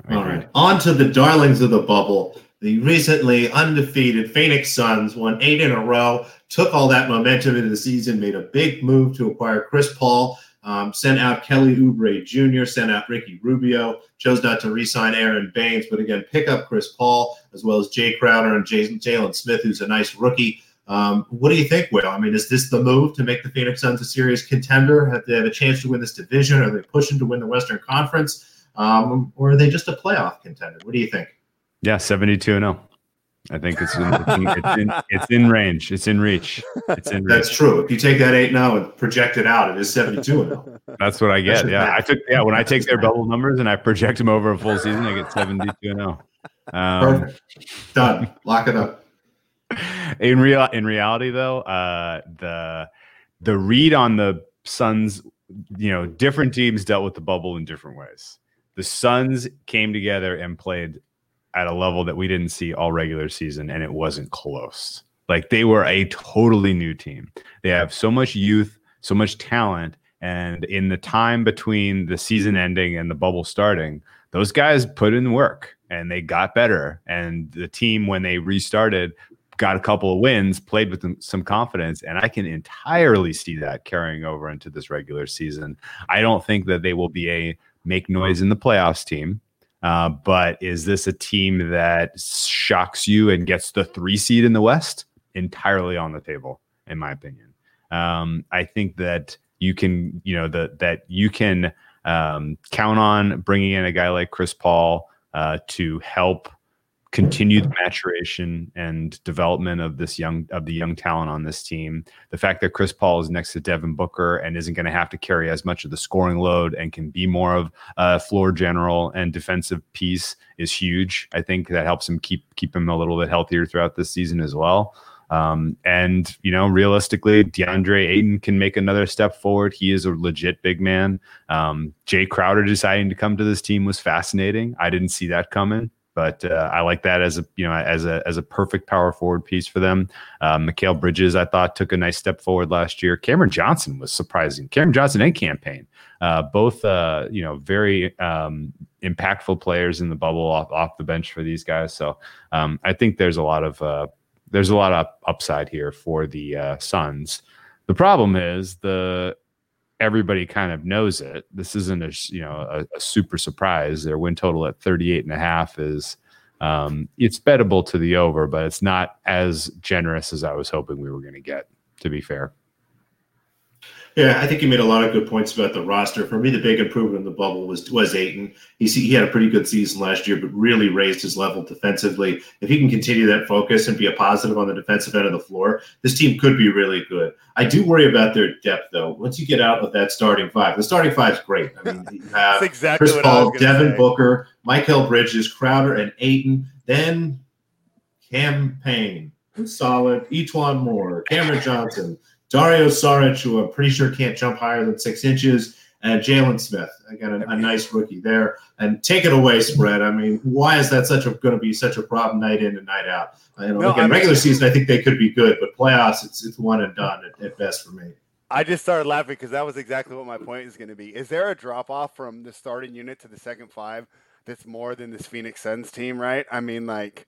All right, on to the darlings of the bubble. The recently undefeated Phoenix Suns won eight in a row, took all that momentum into the season, made a big move to acquire Chris Paul, um, sent out Kelly Oubre Jr., sent out Ricky Rubio, chose not to re-sign Aron Baynes, but again, pick up Chris Paul as well as Jae Crowder and Jalen Smith, who's a nice rookie. Um, what do you think, Will? I mean, is this the move to make the Phoenix Suns a serious contender? Have they have a chance to win this division? Are they pushing to win the Western Conference? Um, or are they just a playoff contender? What do you think? Yeah, 72 and 0. I think it's in, it's in, it's in range. It's in reach. It's in That's true. If you take that 8 now and project it out, it is 72 and 0. That's what I get. Yeah. I took yeah, when I take their bubble numbers and I project them over a full season, I get 72 and 0. Um, Perfect. Done. Lock it up. In real in reality though, uh the the read on the Suns, you know, different teams dealt with the bubble in different ways. The Suns came together and played at a level that we didn't see all regular season, and it wasn't close. Like they were a totally new team. They have so much youth, so much talent, and in the time between the season ending and the bubble starting, those guys put in work and they got better. And the team, when they restarted, got a couple of wins, played with some confidence, and I can entirely see that carrying over into this regular season. I don't think that they will be a make noise in the playoffs team. Uh, but is this a team that shocks you and gets the three seed in the West? Entirely on the table, in my opinion. Um, I think that you can, you know, the, that you can um, count on bringing in a guy like Chris Paul uh, to help continue the maturation and development of this young of the young talent on this team. The fact that Chris Paul is next to Devin Booker and isn't going to have to carry as much of the scoring load and can be more of a floor general and defensive piece is huge. I think that helps him keep keep him a little bit healthier throughout this season as well. Um, and you know, realistically, DeAndre Ayton can make another step forward. He is a legit big man. Um, Jae Crowder deciding to come to this team was fascinating. I didn't see that coming but uh, I like that as a you know as a as a perfect power forward piece for them. Uh, Mikal Bridges, I thought, took a nice step forward last year. Cameron Johnson was surprising. Cameron Johnson and Cam Payne, uh, both uh, you know very um, impactful players in the bubble off off the bench for these guys. So um, I think there's a lot of uh, there's a lot of upside here for the uh, Suns. The problem is the everybody kind of knows it. This isn't a you know a, a, super surprise. Their win total at 38 and a half is um, it's bettable to the over, but it's not as generous as I was hoping we were going to get. To be fair. Yeah, I think you made a lot of good points about the roster. For me, the big improvement in the bubble was was Ayton. He he had a pretty good season last year, but really raised his level defensively. If he can continue that focus and be a positive on the defensive end of the floor, this team could be really good. I do worry about their depth, though. Once you get out of that starting five, the starting five is great. I mean, you have exactly Chris Paul, Devin say. Booker, Mikal Bridges, Crowder, and Ayton. Then Cam Payne, solid. E'Twaun Moore, Cameron Johnson. Dario Saric, who I'm pretty sure can't jump higher than six inches, and Jalen Smith. Again, a, a, nice rookie there. And take it away, spread. I mean, why is that such a going to be such a problem night in and night out? You know, no, again, I mean, regular season, I think they could be good, but playoffs, it's it's one and done at, at best for me. I just started laughing because that was exactly what my point is going to be. Is there a drop off from the starting unit to the second five that's more than this Phoenix Suns team? Right? I mean, like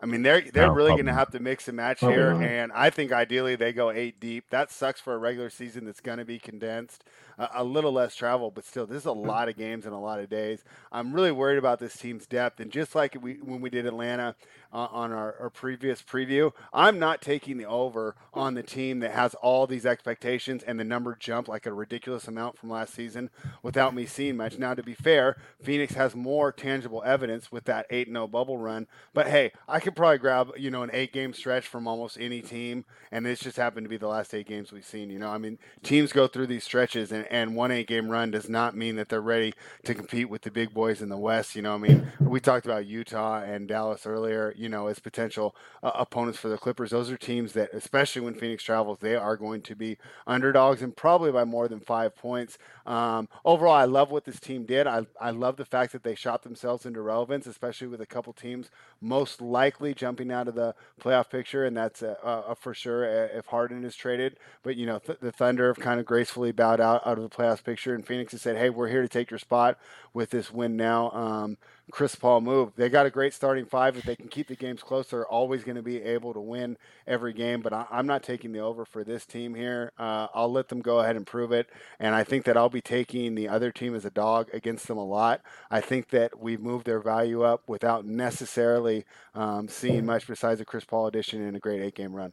I mean, they're they're no, really going to have to mix and match probably here, not. and I think ideally they go eight deep. That sucks for a regular season that's going to be condensed, uh, a little less travel, but still, this is a lot of games and a lot of days. I'm really worried about this team's depth, and just like we when we did Atlanta, uh, on our, our previous preview. I'm not taking the over on the team that has all these expectations and the number jump like a ridiculous amount from last season without me seeing much. Now, to be fair, Phoenix has more tangible evidence with that 8 0 bubble run. But hey, I could probably grab, you know, an eight game stretch from almost any team. And this just happened to be the last eight games we've seen. You know, I mean, teams go through these stretches, and, and one eight game run does not mean that they're ready to compete with the big boys in the West. You know, I mean, we talked about Utah and Dallas earlier you know, as potential uh, opponents for the Clippers. Those are teams that, especially when Phoenix travels, they are going to be underdogs and probably by more than five points. Um, overall, I love what this team did. I, I love the fact that they shot themselves into relevance, especially with a couple teams most likely jumping out of the playoff picture, and that's a, a, a for sure if Harden is traded. But you know, th- the Thunder have kind of gracefully bowed out out of the playoff picture, and Phoenix has said, "Hey, we're here to take your spot with this win now." Um, Chris Paul move. They got a great starting five. If they can keep the games close, they're always going to be able to win every game. But I, am not taking the over for this team here. Uh, I'll let them go ahead and prove it. And I think that I'll be taking the other team as a dog against them a lot. I think that we've moved their value up without necessarily um, seeing much besides a Chris Paul addition in a great eight game run.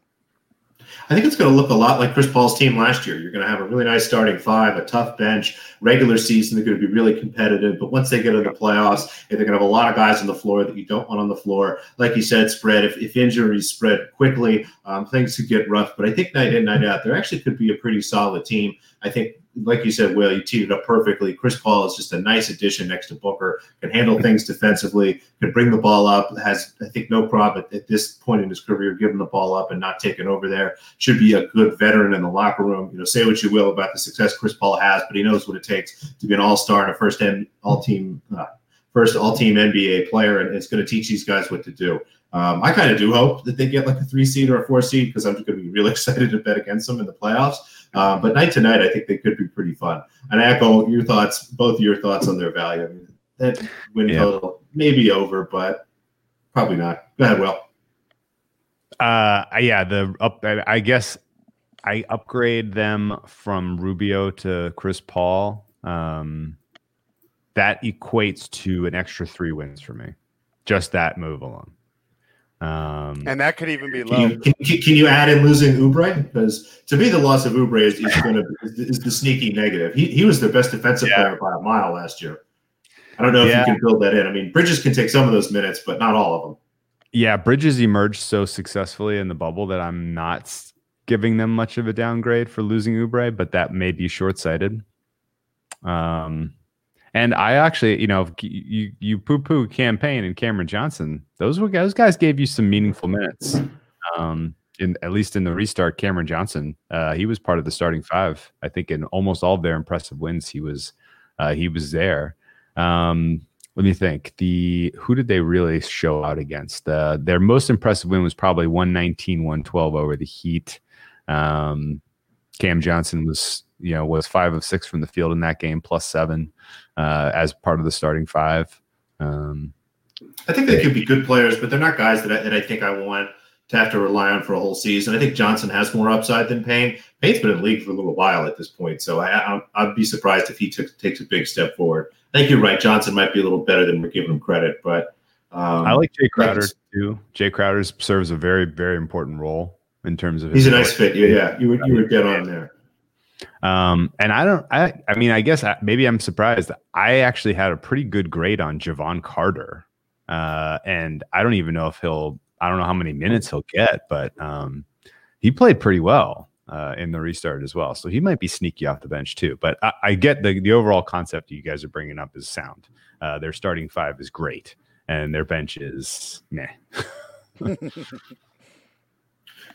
I think it's going to look a lot like Chris Paul's team last year. You're going to have a really nice starting five, a tough bench. Regular season, they're going to be really competitive. But once they get into the playoffs, they're going to have a lot of guys on the floor that you don't want on the floor. Like you said, spread. If, if injuries spread quickly, um, things could get rough. But I think night in, night out, there actually could be a pretty solid team. I think like you said, Will, you teed it up perfectly. Chris Paul is just a nice addition next to Booker. Can handle things defensively. Can bring the ball up. Has I think no problem at, at, this point in his career giving the ball up and not taking over there. Should be a good veteran in the locker room. You know, say what you will about the success Chris Paul has, but he knows what it takes to be an All Star and a first All Team, uh, first All Team NBA player, and it's going to teach these guys what to do. Um, I kind of do hope that they get like a three seed or a four seed because I'm going to be really excited to bet against them in the playoffs. Uh, but night to night, I think they could be pretty fun. And I echo your thoughts, both your thoughts on their value. I mean, that win yeah. total maybe over, but probably not. Go ahead, Will. Uh, yeah, the up. I guess I upgrade them from Rubio to Chris Paul. Um, that equates to an extra three wins for me. Just that move alone. Um, and that could even be low. Can you, can, can you add in losing Oubre? Because to me, the loss of Oubre is, is going to is the sneaky negative. He he was their best defensive yeah. player by a mile last year. I don't know if yeah. you can build that in. I mean, Bridges can take some of those minutes, but not all of them. Yeah, Bridges emerged so successfully in the bubble that I'm not giving them much of a downgrade for losing Oubre, but that may be short sighted. Um, and I actually, you know, you you poo poo Cam Payne and Cameron Johnson. Those were those guys gave you some meaningful minutes. Um, in at least in the restart, Cameron Johnson, uh, he was part of the starting five. I think in almost all of their impressive wins, he was uh, he was there. Um, let me think. The who did they really show out against? Uh, their most impressive win was probably 119, 112 over the Heat. Um, Cam Johnson was you know was five of six from the field in that game, plus seven uh, as part of the starting five. Um, I think they could be good players, but they're not guys that I, that I think I want to have to rely on for a whole season. I think Johnson has more upside than Payne. Payne's been in the league for a little while at this point, so I, I, would be surprised if he took, takes a big step forward. I think you're right. Johnson might be a little better than we're giving him credit, but um, I like Jae Crowder too. Jae Crowder serves a very, very important role in terms of. He's a nice fit. Yeah, yeah. You would you would get on there. Um, and I don't, I, I mean, I guess I, maybe I'm surprised. I actually had a pretty good grade on Jevon Carter. Uh, and I don't even know if he'll, I don't know how many minutes he'll get, but, um, he played pretty well, uh, in the restart as well. So he might be sneaky off the bench too, but I, I get the, the overall concept you guys are bringing up is sound. Uh, their starting five is great and their bench is meh.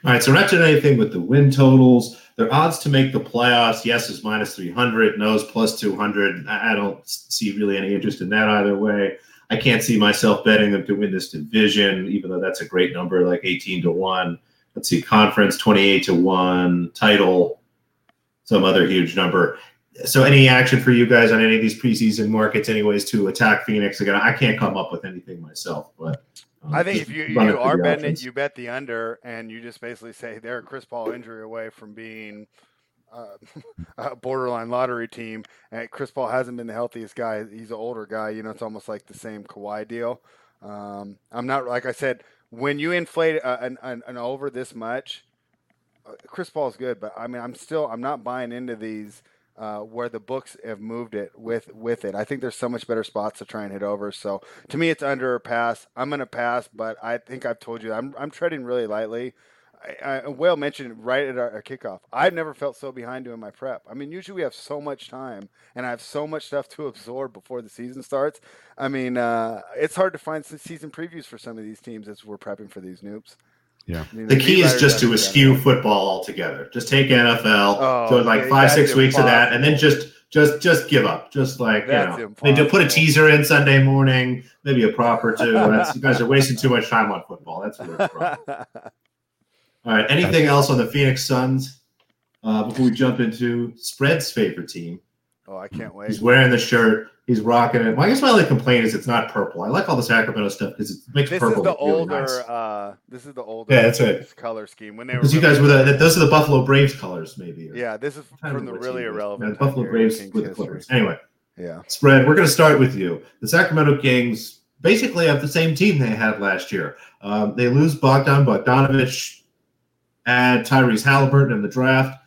All right, so not doing anything with the win totals. Their odds to make the playoffs, yes, is minus 300. No is plus 200. I don't see really any interest in that either way. I can't see myself betting them to win this division, even though that's a great number, like 18 to 1. Let's see, conference 28 to 1, title, some other huge number. So, any action for you guys on any of these preseason markets, anyways, to attack Phoenix? Again, I can't come up with anything myself, but I think if you, you are betting it, you bet the under, and you just basically say they're a Chris Paul injury away from being uh, a borderline lottery team. And Chris Paul hasn't been the healthiest guy. He's an older guy. You know, it's almost like the same Kawhi deal. Um, I'm not like I said when you inflate an, an, an over this much. Uh, Chris Paul's good, but I mean, I'm still I'm not buying into these uh, where the books have moved it with with it. I think there's so much better spots to try and hit over. So to me, it's under a pass. I'm to pass, but I think I've told you I'm I'm treading really lightly. I, I, Whale mentioned right at our, our, kickoff. I've never felt so behind doing my prep. I mean, usually we have so much time and I have so much stuff to absorb before the season starts. I mean, uh, it's hard to find season previews for some of these teams as we're prepping for these noobs. Yeah. I mean, the key is just to eschew football altogether. Just take NFL, oh, so like five, six weeks of that, and then just just just give up. Just like that's you know, they do put a teaser in Sunday morning, maybe a prop or two. you guys are wasting too much time on football. That's what it's All right. Anything else on the Phoenix Suns uh, before we jump into spread's favorite team? Oh, I can't wait. He's wearing the shirt. He's rocking it. Well, I guess my only complaint is it's not purple. I like all the Sacramento stuff because it makes this purple. This is the really older. Nice. Uh, this is the older. Yeah, that's right. Color scheme when they were. Because you guys were the those are the Buffalo Braves colors, maybe. Yeah, this is from the really irrelevant. Yeah, Buffalo Braves with the Clippers. Anyway. Yeah. Spread. We're going to start with you. The Sacramento Kings basically have the same team they had last year. Um, they lose Bogdan Bogdanovich, add Tyrese Halliburton in the draft,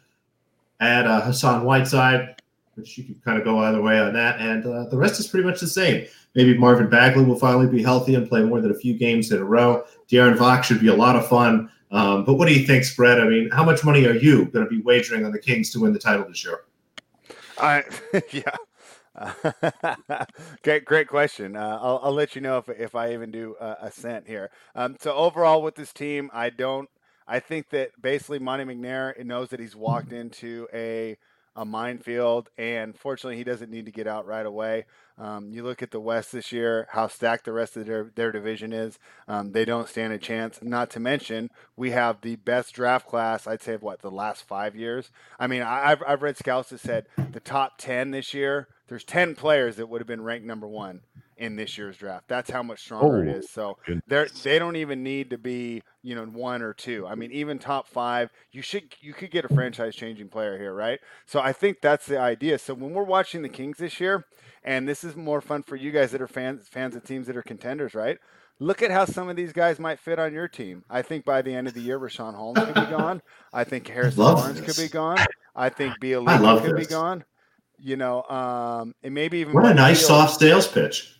add uh, Hassan Whiteside which you could kind of go either way on that. And uh, the rest is pretty much the same. Maybe Marvin Bagley will finally be healthy and play more than a few games in a row. De'Aaron Fox should be a lot of fun. Um, but what do you think, Spread? I mean, how much money are you going to be wagering on the Kings to win the title this year? I yeah. great, great question. Uh, I'll, I'll let you know if, if I even do uh, a cent here. Um, so overall, with this team, I don't. I think that basically Monte McNair knows that he's walked into a a minefield, and fortunately, he doesn't need to get out right away. Um, you look at the West this year, how stacked the rest of their, their division is. Um, they don't stand a chance. Not to mention, we have the best draft class, I'd say, of what, the last five years? I mean, I, have I've read scouts that said the top 10 this year, there's 10 players that would have been ranked number one in this year's draft. That's how much stronger it Oh, is. So they're they don't even need to be you know one or two. I mean, even top five, you should you could get a franchise changing player here, right? So I think that's the idea. So when we're watching the Kings this year, and this is more fun for you guys that are fans fans of teams that are contenders, right? Look at how some of these guys might fit on your team. I think by the end of the year, Richaun Holmes could be gone. I think Harrison Love Barnes could be gone. I think I Bjelica love could be gone. You know, um, and maybe even What a nice Fields. soft sales pitch.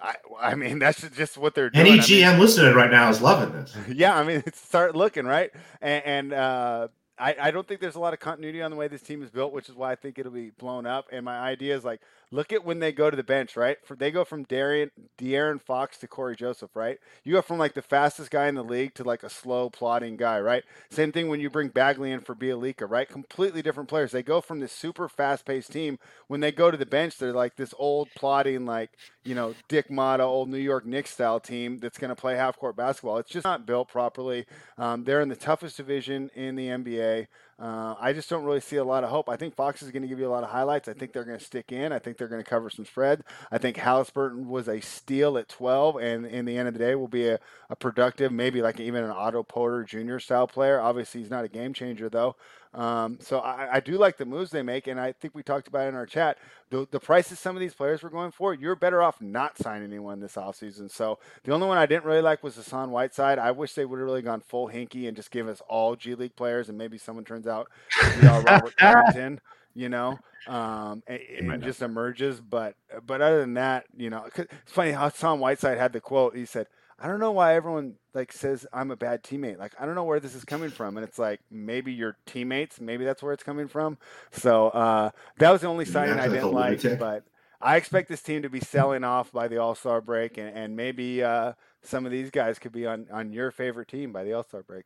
I, I mean, that's just what they're doing. Any I mean, GM listening right now is loving this. yeah, I mean, start looking right, and, and uh, I, I don't think there's a lot of continuity on the way this team is built, which is why I think it'll be blown up. And my idea is like, look at when they go to the bench, right? For they go from Darian, De'Aaron Fox to Cory Joseph, right? You go from like the fastest guy in the league to like a slow plodding guy, right? Same thing when you bring Bagley in for Bjelica, right? Completely different players. They go from this super fast paced team when they go to the bench, they're like this old plodding, like you know, Dick Motta, old New York Knicks style team that's going to play half court basketball. It's just not built properly. Um, they're in the toughest division in the NBA. Uh, I just don't really see a lot of hope. I think Fox is going to give you a lot of highlights. I think they're going to stick in. I think they're going to cover some spread. I think Halliburton was a steal at 12, and in the end of the day, will be a, a productive, maybe like even an Otto Porter Jr. style player. Obviously, he's not a game changer though. Um, so I, I do like the moves they make, and I think we talked about it in our chat. The, the prices some of these players were going for, you're better off not signing anyone this offseason. So the only one I didn't really like was Hassan Whiteside. I wish they would have really gone full Hinkie and just give us all G League players, and maybe someone turns out to be all Robert Covington, you know, um, and, and just emerges. But but other than that, you know, 'cause it's funny. How Hassan Whiteside had the quote. He said, "I don't know why everyone like says I'm a bad teammate. Like I don't know where this is coming from." And it's like maybe your teammates, maybe that's where it's coming from. So uh, that was the only Yeah, signing I didn't like, but. I expect this team to be selling off by the All Star break, and, and maybe uh, some of these guys could be on, on your favorite team by the All Star break.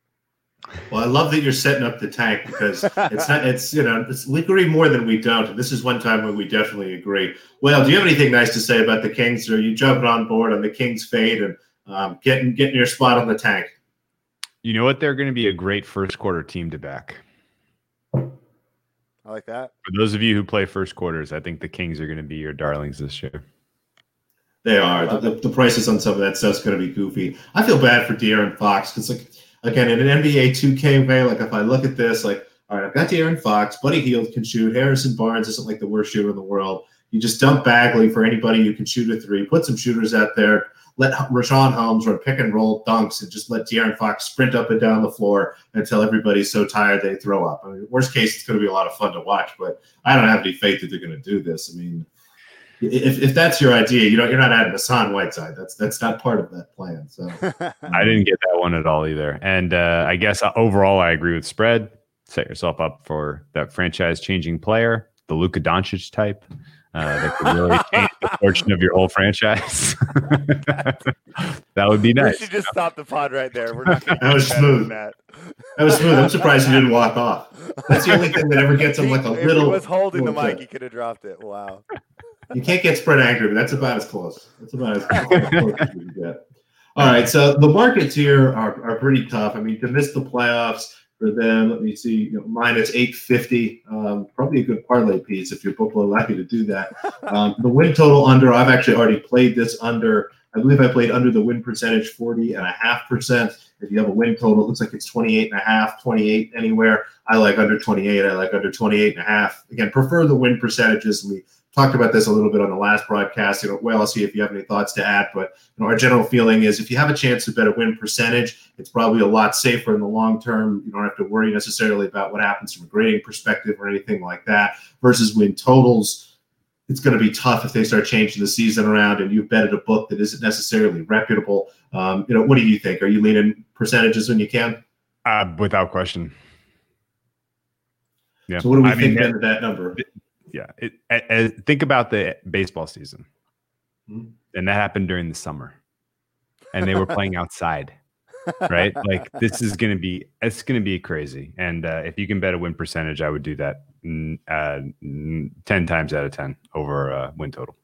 Well, I love that you're setting up the tank because it's not. It's you know, it's, we agree more than we don't. This is one time where we definitely agree. Well, do you have anything nice to say about the Kings? Or are you jumping on board on the Kings' fate and um, getting getting your spot on the tank? You know what? They're going to be a great first quarter team to back. I like that. For those of you who play first quarters, I think the Kings are going to be your darlings this year. They are. The, the, the prices on some of that stuff's going to be goofy. I feel bad for De'Aaron Fox because, like, again, in an NBA 2K way, like, if I look at this, like, all right, I've got De'Aaron Fox. Buddy Hield can shoot. Harrison Barnes isn't like the worst shooter in the world. You just dump Bagley for anybody who can shoot a three. Put some shooters out there. Let Richaun Holmes run pick and roll dunks and just let De'Aaron Fox sprint up and down the floor until everybody's so tired they throw up. I mean, worst case, it's going to be a lot of fun to watch, but I don't have any faith that they're going to do this. I mean, if, if that's your idea, you know, you're not adding Hassan Whiteside. That's that's not part of that plan. So I didn't get that one at all either. And uh, I guess uh, overall, I agree with spread. Set yourself up for that franchise changing player, the Luka Doncic type. Uh, that could really change the fortune of your whole franchise. that would be We nice. should just stop the pod right there. We're not That was to better than smooth. that. that was smooth. I'm surprised he didn't walk off. That's the only thing that ever gets him like a If he was holding the mic, bit. he could have dropped it. Wow. You can't get spread angry, but that's about as close. That's about as close as you can get. All right, so the markets here are, are pretty tough. I mean, to miss the playoffs for them, let me see, you know, minus 850, um, probably a good parlay piece if your book will allow you to do that. Um, the win total under, I've actually already played this under. I believe I played under the win percentage 40 and a half percent. If you have a win total, it looks like it's 28 and a half, 28 anywhere. I like under 28. I like under 28 and a half. Again, prefer the win percentages. We talked about this a little bit on the last broadcast. You know, well, I'll see if you have any thoughts to add. But you know, our general feeling is if you have a chance to bet a win percentage, it's probably a lot safer in the long term. You don't have to worry necessarily about what happens from a grading perspective or anything like that. Versus win totals, it's going to be tough if they start changing the season around and you've betted a book that isn't necessarily reputable. Um, you know, what do you think? Are you leaning percentages when you can? Uh, without question. Yeah. So what do we I think mean, then of that number? Yeah. It, a- a- think about the baseball season. Mhm. And that happened during the summer. And they were playing outside. Right? Like this is going to be it's going to be crazy. And uh, if you can bet a win percentage, I would do that uh, 10 times out of 10 over uh, win total.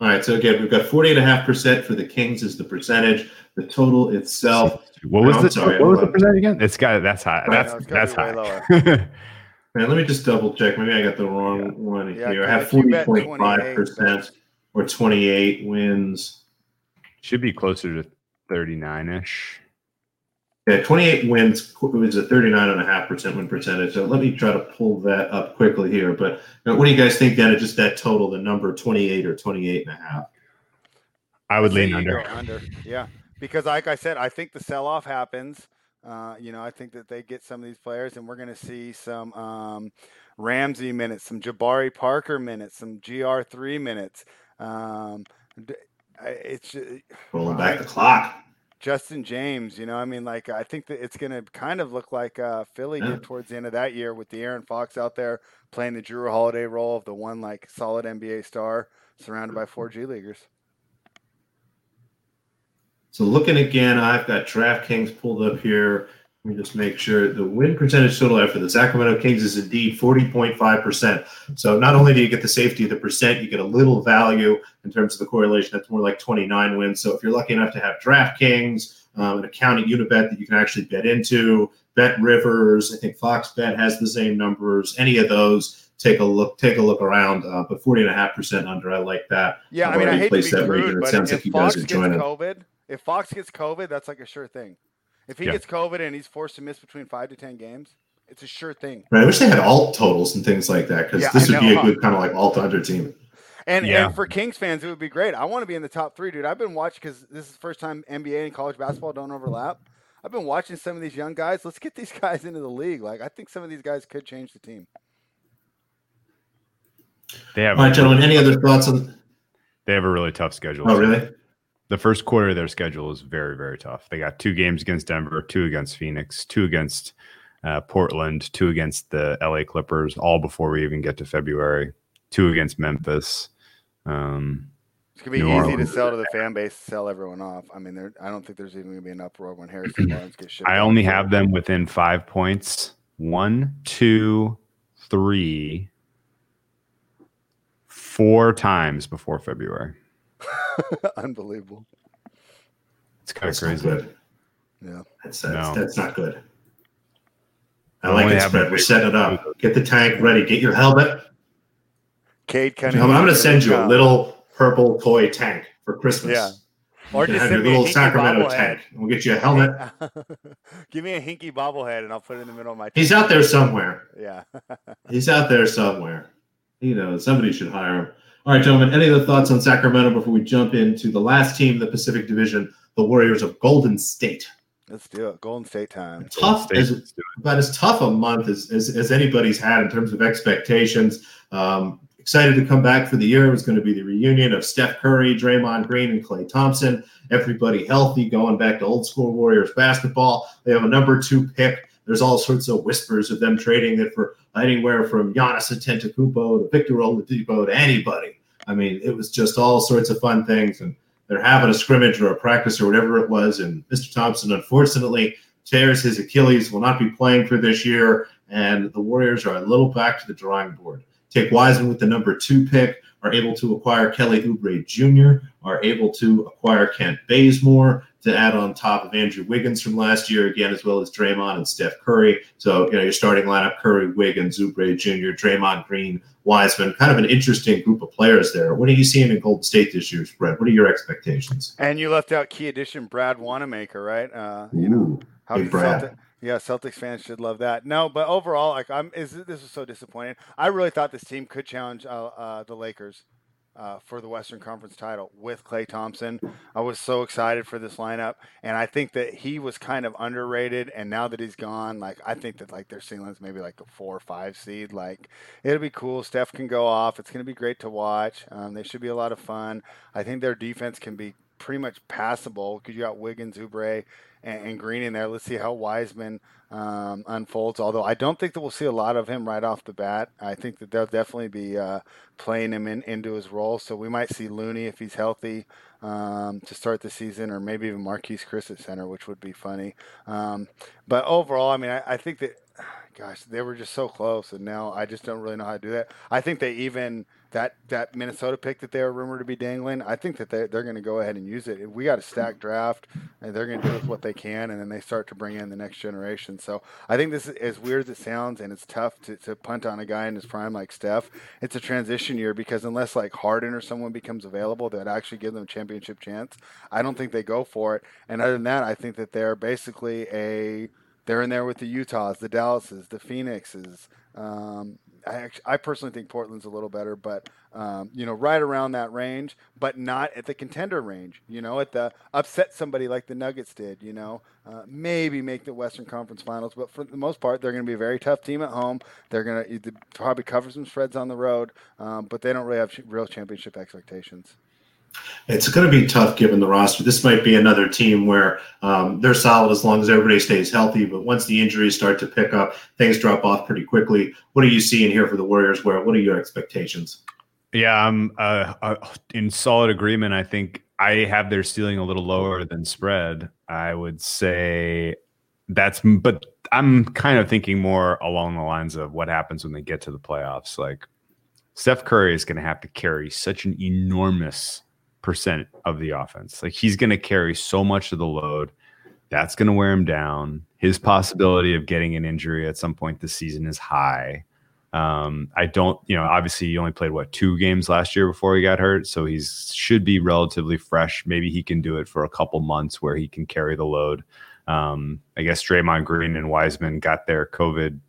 All right, so again, we've got 40.5% for the Kings is the percentage. The total itself, What was I'm the sorry, what was the percentage again? It's got that's high. Right, That's no, that's be way high. man, let me just double check. Maybe I got the wrong one Yeah, here. I have if 40.5%. or 28 wins. Should be closer to 39 ish. Yeah, 28 wins was a 39.5% win percentage. So let me try to pull that up quickly here. But you know, what do you guys think then of just that total, the number 28 or 28 and a half? I would lean under. under. Yeah, because like I said, I think the sell off happens. Uh, you know, I think that they get some of these players, and we're going to see some um, Ramsey minutes, some Jabari Parker minutes, some GR three minutes. Um, it's Rolling back the clock. Justin James. You know, I mean, like I think that it's going to kind of look like uh, Philly Yeah. did towards the end of that year with De'Aaron Fox out there playing the Jrue Holiday role of the one like solid NBA star surrounded by four G leaguers. So looking again, I've got DraftKings pulled up here. Let me just make sure the win percentage total for the Sacramento Kings is indeed 40.5%. So not only do you get the safety of the percent, you get a little value in terms of the correlation. That's more like 29 wins. So if you're lucky enough to have DraftKings, um, an account at Unibet that you can actually bet into, Bet Rivers, I think Fox Bet has the same numbers. Any of those, take a look. Take a look around. Uh, but 40.5% under, I like that. Yeah, I've I mean, I hate to be. It but sounds if like you Fox are gets. COVID, if Fox gets COVID, that's like a sure thing. If he Yeah. gets COVID and he's forced to miss between five to ten games, it's a sure thing. Right. I wish they had alt totals and things like that because Yeah, this I would be a huh? good kind of like alt under team. And Yeah. and for Kings fans, it would be great. I want to be in the top three, dude. I've been watching because this is the first time NBA and college basketball don't overlap. I've been watching some of these young guys. Let's get these guys into the league. Like I think some of these guys could change the team. They have All right, gentlemen. Any other thoughts on? they have a really tough schedule. Oh, really? The first quarter of their schedule is very, very tough. They got two games against Denver, two against Phoenix, two against uh, Portland, two against the LA Clippers, all before we even get to February, two against Memphis. Um, It's gonna be New easy Orleans. to sell to the fan base, sell everyone off. I mean, there. I don't think there's even gonna be an uproar when Harrison Barnes gets shipped. I only have them within five points. One, two, three, four times before February. unbelievable. It's kind of That's not crazy. good. Yeah. That's that's, No. that's not good. I I like it, have spread. We're setting it up. Get the tank ready. Get your helmet. Cade I'm, I'm going to send you a uh, little purple toy tank for Christmas. Yeah. Or You just have your a little Sacramento bobblehead. tank. We'll get you a helmet. Give me a Hinkie bobblehead, and I'll put it in the middle of my. Tank. He's out there somewhere. Yeah. He's out there somewhere. You know, somebody should hire him. All right, gentlemen. Any other thoughts on Sacramento before we jump into the last team in the Pacific Division, the Warriors of Golden State? Let's do it. Golden State time. Tough State, as about as tough a month as, as, as anybody's had in terms of expectations. Um, excited to come back for the year. It was going to be the reunion of Steph Curry, Draymond Green, and Klay Thompson. Everybody healthy, going back to old school Warriors basketball. They have a number two pick. There's all sorts of whispers of them trading it for anywhere from Giannis Antetokounmpo to Victor Oladipo to anybody. I mean, it was just all sorts of fun things, and they're having a scrimmage or a practice or whatever it was. And Mr. Thompson, unfortunately, tears his Achilles, will not be playing for this year, and the Warriors are a little back to the drawing board. Take Wiseman with the number two pick, are able to acquire Kelly Oubre Jr., are able to acquire Kent Bazemore to add on top of Andrew Wiggins from last year, again, as well as Draymond and Steph Curry. So, you know, your starting lineup Curry, Wiggins, Oubre Jr., Draymond Green, Wiseman, kind of an interesting group of players there. What are you seeing in Golden State this year, Brett? What are your expectations? And you left out key addition Brad Wanamaker, right? Uh, you know, how Big could Brad. Celtic- yeah, Celtics fans should love that. No, but overall, like I'm, is this is so disappointing. I really thought this team could challenge uh, uh, the Lakers uh, for the Western Conference title with Klay Thompson. I was so excited for this lineup, and I think that he was kind of underrated. And now that he's gone, like I think that like their ceiling's maybe like a four or five seed. Like it'll be cool. Steph can go off. It's going to be great to watch. Um, they should be a lot of fun. I think their defense can be pretty much passable because you got Wiggins, Oubre, and, and Green in there. Let's see how Wiseman um, unfolds. Although I don't think that we'll see a lot of him right off the bat. I think that they'll definitely be uh, playing him in, into his role. So we might see Looney if he's healthy um, to start the season, or maybe even Marquese Chriss at center, which would be funny. Um, but overall, I mean, I, I think that gosh, they were just so close, and now I just don't really know how to do that. I think they even that that Minnesota pick that they were rumored to be dangling. I think that they they're going to go ahead and use it. We got a stacked draft, and they're going to do with what they can, and then they start to bring in the next generation. So I think this is as weird as it sounds, and it's tough to, to punt on a guy in his prime like Steph. It's a transition year because unless like Harden or someone becomes available that actually give them a championship chance, I don't think they go for it. And other than that, I think that they're basically a they're in there with the Utahs, the Dallases, the Phoenixes. Um, I, I personally think Portland's a little better, but um, you know, right around that range, but not at the contender range. You know, at the upset somebody like the Nuggets did. You know, uh, maybe make the Western Conference Finals, but for the most part, they're going to be a very tough team at home. They're going to probably cover some spreads on the road, um, but they don't really have real championship expectations. It's going to be tough given the roster. This might be another team where um, they're solid as long as everybody stays healthy, but once the injuries start to pick up, things drop off pretty quickly. What are you seeing here for the Warriors? Where what are your expectations? Yeah, I'm uh, uh, in solid agreement. I think I have their ceiling a little lower than spread. I would say that's, but I'm kind of thinking more along the lines of what happens when they get to the playoffs. Like Steph Curry is going to have to carry such an enormous percent of the offense. Like he's going to carry so much of the load. That's going to wear him down. His possibility of getting an injury at some point this season is high. Um, I don't, you know, obviously he only played what two games last year before he got hurt, so he should be relatively fresh. Maybe he can do it for a couple months where he can carry the load. Um, I guess Draymond Green and Wiseman got their COVID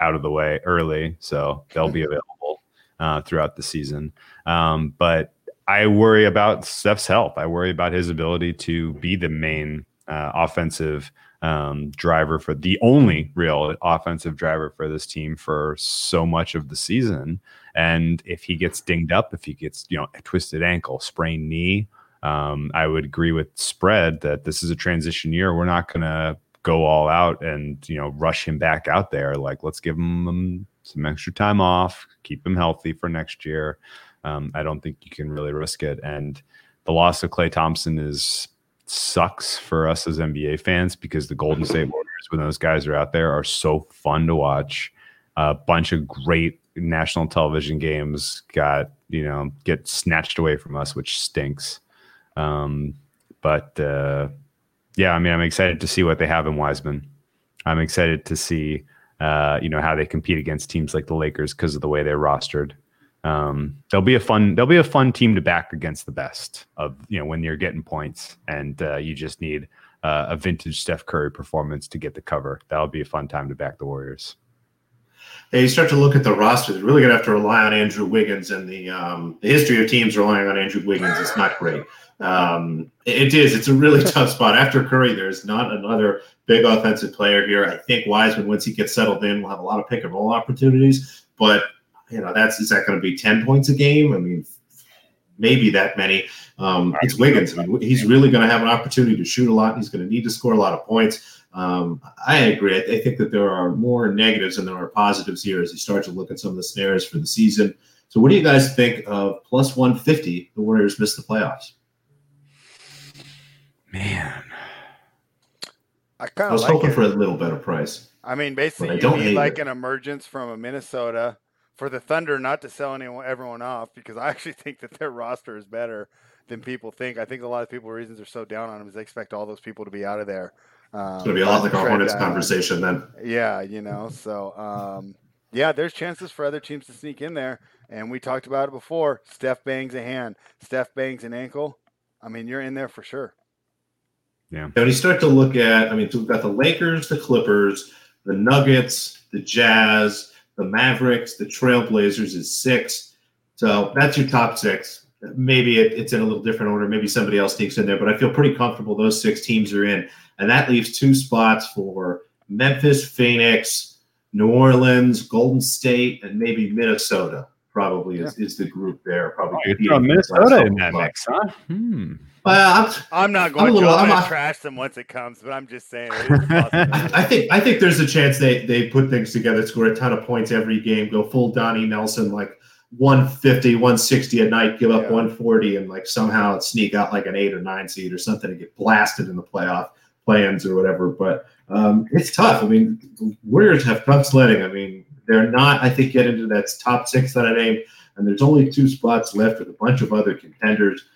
out of the way early, so they'll be available uh, throughout the season. Um, but I worry about Steph's health. I worry about his ability to be the main uh, offensive um, driver for the only real offensive driver for this team for so much of the season. And if he gets dinged up, if he gets you know a twisted ankle, sprained knee, um, I would agree with spread that this is a transition year. We're not going to go all out and you know rush him back out there. Like let's give him some extra time off, keep him healthy for next year um, I don't think you can really risk it. And the loss of Klay Thompson is sucks for us as NBA fans because the Golden State Warriors, when those guys are out there, are so fun to watch. A bunch of great national television games got you know get snatched away from us, which stinks. Um, but uh, yeah, I mean, I'm excited to see what they have in Wiseman. I'm excited to see uh, you know how they compete against teams like the Lakers because of the way they're rostered um, they'll be a fun they'll be a fun team to back against the best of you know when you're getting points and uh, you just need uh, a vintage Steph Curry performance to get the cover. That'll be a fun time to back the Warriors. Hey, you start to look at the roster. They're really going to have to rely on Andrew Wiggins, and the um, the history of teams relying on Andrew Wiggins is not great. Um, it is. It's a really tough spot. After Curry, there's not another big offensive player here. I think Wiseman, once he gets settled in, will have a lot of pick and roll opportunities. But you know, that's is that going to be ten points a game? I mean, maybe that many. Um, it's Wiggins. I mean, he's really going to have an opportunity to shoot a lot. He's going to need to score a lot of points. Um, I agree. I, I, think that there are more negatives than there are positives here as you start to look at some of the snares for the season. So, what do you guys think of plus 150? The Warriors missed the playoffs. Man, I kind of was like hoping it. for a little better price. I mean, basically, you need like it. an emergence from a Minnesota for the Thunder not to sell anyone everyone off because I actually think that their roster is better than people think. I think a lot of people reasons they're so down on them is they expect all those people to be out of there. Um, it's gonna be a lot like our Hornets conversation then. Yeah, you know, so um, yeah, there's chances for other teams to sneak in there, and we talked about it before. Steph bangs a hand, Steph bangs an ankle. I mean, you're in there for sure. Yeah. When you start to look at, I mean, we've got the Lakers, the Clippers, the Nuggets, the Jazz the Mavericks, the Trailblazers is six. So that's your top six. Maybe it, it's in a little different order. Maybe somebody else sneaks in there, but I feel pretty comfortable those six teams are in. And that leaves two spots for Memphis, Phoenix, New Orleans, Golden State, and maybe Minnesota. Probably is, yeah. is the group there. Probably oh, Minnesota in that mix, huh? Hmm. Well, I'm, I'm not going I'm to. I'm, to trash them once it comes, but I'm just saying. I, I, think I think there's a chance they they put things together, score a ton of points every game, go full Donnie Nelson, like 150, 160 a night, give up yeah. 140, and like somehow sneak out like an eight or nine seed or something and get blasted in the playoff plans or whatever. But Um, it's tough. I mean, the Warriors have tough sledding. I mean, they're not, I think, get into that top six that I named, and there's only two spots left with a bunch of other contenders.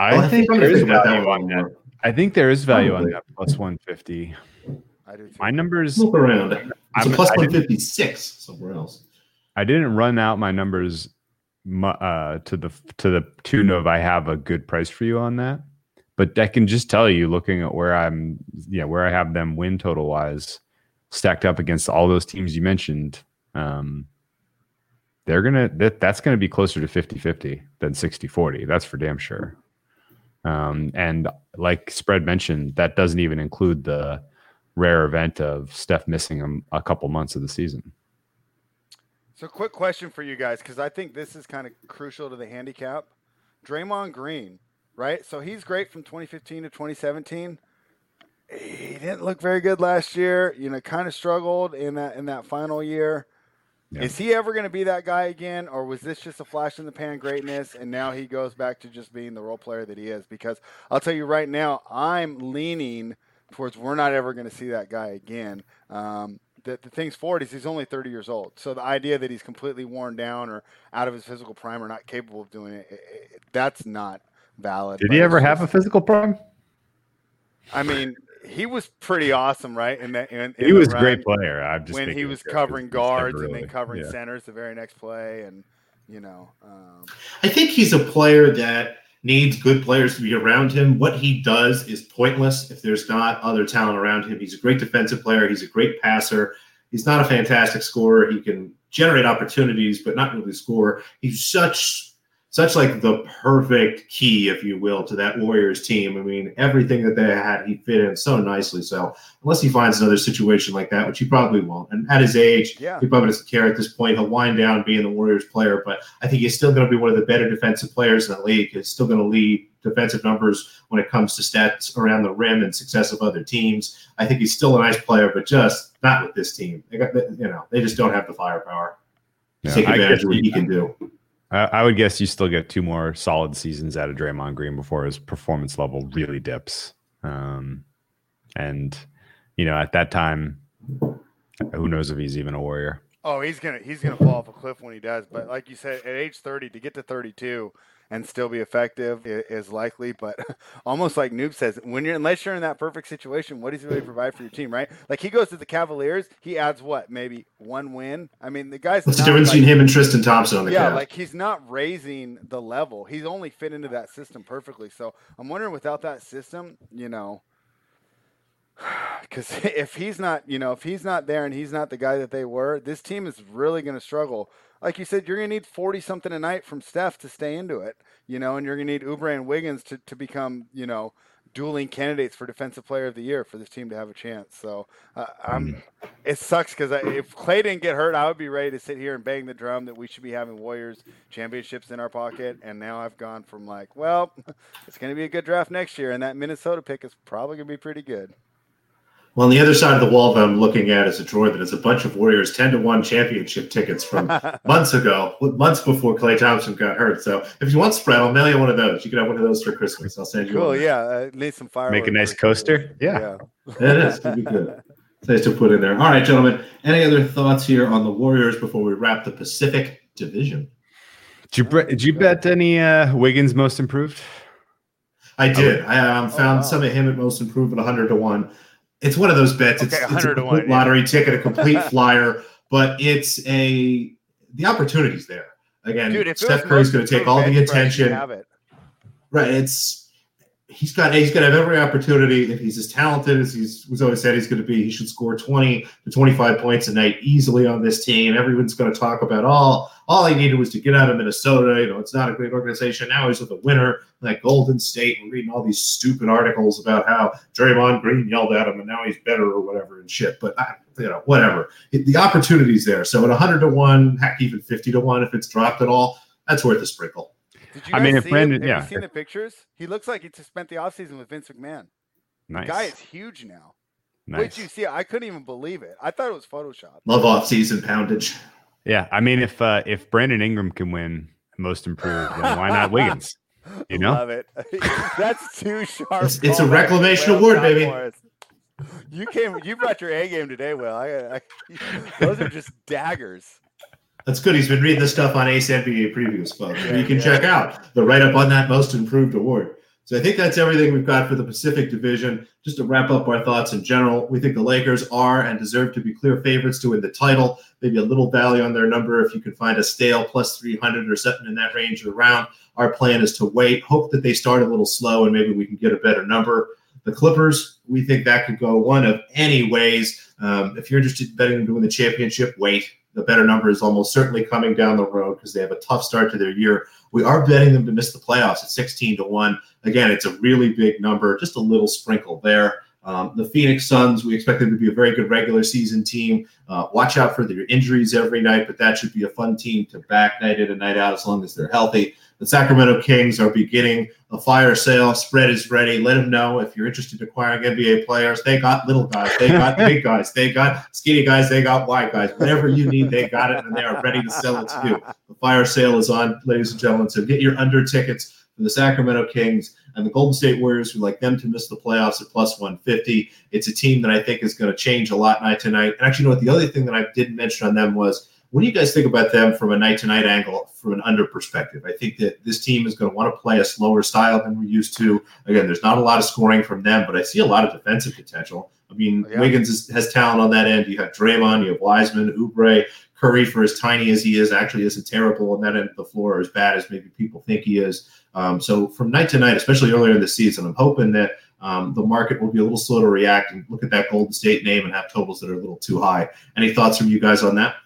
I Well, think I'm there gonna is think about value that on that. more. I think there is value Probably. on that plus 150. I do. Too. My numbers, Look around. It's I'm- a plus I didn't- 156 somewhere else. I didn't run out my numbers uh, to the to the tune of I have a good price for you on that, but I can just tell you, looking at where I'm, yeah, where I have them win total wise, stacked up against all those teams you mentioned, um, they're gonna that that's gonna be closer to 50-50 than 60-40. That's for damn sure. Um, and like spread mentioned, that doesn't even include the rare event of Steph missing a, a couple months of the season. So, quick question for you guys, because I think this is kind of crucial to the handicap. Draymond Green, right? So he's great from 2015 to 2017. He didn't look very good last year. You know, kind of struggled in that in that final year. Yeah. Is he ever going to be that guy again, or was this just a flash in the pan greatness, and now he goes back to just being the role player that he is? Because I'll tell you right now, I'm leaning towards we're not ever going to see that guy again. Um, the, the thing's forward is he's only 30 years old. So the idea that he's completely worn down or out of his physical prime or not capable of doing it, it, it that's not valid. Did he ever have a physical prime? I mean, he was pretty awesome, right? And that, in, in He was a great player. I'm just when he was covering he's never guards and then covering yeah. centers the very next play, and you know, um, I think he's a player that needs good players to be around him. What he does is pointless if there's not other talent around him. He's a great defensive player. He's a great passer. He's not a fantastic scorer. He can generate opportunities, but not really score. He's such such like the perfect key, if you will, to that Warriors team. I mean, everything that they had, he fit in so nicely. So unless he finds another situation like that, which he probably won't, and at his age, yeah, he probably doesn't care at this point. He'll wind down being the Warriors player, but I think he's still going to be one of the better defensive players in the league. He's still going to lead defensive numbers when it comes to stats around the rim and success of other teams. I think he's still a nice player, but just not with this team. They got, you know, they just don't have the firepower to Yeah, take advantage guess of what he can do. I, I would guess you still get two more solid seasons out of Draymond Green before his performance level really dips. Um, and you know, at that time, who knows if he's even a Warrior? Oh, he's gonna he's gonna fall off a cliff when he does. But like you said, at age thirty, to get to thirty-two and still be effective is likely. But almost like Noob says, when you're unless you're in that perfect situation, what does he really provide for your team, right? Like he goes to the Cavaliers, he adds what, maybe one win. I mean, the guy's What's the difference like- between him and Tristan Thompson on the yeah, Cavs? like he's not raising the level. He's only fit into that system perfectly. So I'm wondering, without that system, you know, because if he's not, you know, if he's not there and he's not the guy that they were, this team is really going to struggle. Like you said, you're going to need 40 something a night from Steph to stay into it, you know, and you're going to need Oubre and Wiggins to, to become, you know, dueling candidates for Defensive Player of the Year for this team to have a chance. So uh, I'm, it sucks because if Klay didn't get hurt, I would be ready to sit here and bang the drum that we should be having Warriors championships in our pocket. And now I've gone from like, well, it's going to be a good draft next year, and that Minnesota pick is probably going to be pretty good. Well, on the other side of the wall that I'm looking at is a drawer that has a bunch of Warriors 10 to 1 championship tickets from months ago, months before Klay Thompson got hurt. So if you want spread, I'll mail you one of those. You can have one of those for Christmas. I'll send you Cool, one. yeah. Uh, need some fire. Make a nice coaster. Yeah. It is. It'd be good. It's nice to put in there. All right, gentlemen. Any other thoughts here on the Warriors before we wrap the Pacific Division? Did you, bre- did you bet any uh, Wiggins most improved? I did. I um, found wow. some of him at most improved at 100 to 1. It's one of those bets. It's, Okay, it's a complete 1, yeah. lottery ticket, a complete flyer, but it's a the opportunity's there. Again, Dude, Steph Curry's going to take all the bench press, you'd attention. Right. It's he's got he's going to have every opportunity. If he's as talented as he's was always said he's going to be, he should score 20 to 25 points a night easily on this team. Everyone's going to talk about all all he needed was to get out of Minnesota. You know, it's not a great organization. Now he's with a winner like Golden State. We're reading all these stupid articles about how Draymond Green yelled at him and now he's better or whatever and shit. But I, you know, whatever. It, the opportunity's there. So at 100 to one, heck, even 50 to one, if it's dropped at all, that's worth a sprinkle. Did you I mean, if see Brandon- it? Have yeah. you seen the pictures? He looks like he just spent the offseason with Vince McMahon. Nice. The guy is huge now. nice. Wait, you see? I couldn't even believe it. I thought it was Photoshop. Love off season poundage. Yeah, I mean, if uh, if Brandon Ingram can win most improved, then why not Wiggins? You know, love it. That's too sharp. It's, it's a reclamation to award, Wales baby. Cowboys. You came. You brought your A game today, Will. I, I, those are just daggers. That's good. He's been reading this stuff on Ace NBA previews, folks. Yeah, you can yeah. check out the write up on that most improved award. So I think that's everything we've got for the Pacific Division. Just to wrap up our thoughts in general, we think the Lakers are and deserve to be clear favorites to win the title. Maybe a little value on their number if you can find a stale plus 300 or something in that range or around. Our plan is to wait, hope that they start a little slow, and maybe we can get a better number. The Clippers, we think that could go one of any ways. Um, if you're interested in betting them to win the championship, wait. The better number is almost certainly coming down the road because they have a tough start to their year. We are betting them to miss the playoffs at 16 to 1. Again, it's a really big number, just a little sprinkle there. Um, the Phoenix Suns, we expect them to be a very good regular season team. Uh, watch out for their injuries every night, but that should be a fun team to back night in and night out as long as they're healthy. The Sacramento Kings are beginning a fire sale. Spread is ready. Let them know if you're interested in acquiring NBA players. They got little guys, they got big guys, they got skinny guys, they got wide guys. Whatever you need, they got it, and they are ready to sell it to you. The fire sale is on, ladies and gentlemen. So get your under tickets for the Sacramento Kings and the Golden State Warriors. We like them to miss the playoffs at plus 150. It's a team that I think is going to change a lot night to night. And actually, you know what? The other thing that I didn't mention on them was what do you guys think about them from a night to night angle, from an under perspective? I think that this team is going to want to play a slower style than we're used to. Again, there's not a lot of scoring from them, but I see a lot of defensive potential. I mean, Yeah. Wiggins is, has talent on that end. You have Draymond, you have Wiseman, Oubre, Curry, for as tiny as he is, actually isn't terrible on that end of the floor, or as bad as maybe people think he is. Um, so from night to night, especially earlier in the season, I'm hoping that um, the market will be a little slow to react and look at that Golden State name and have totals that are a little too high. Any thoughts from you guys on that?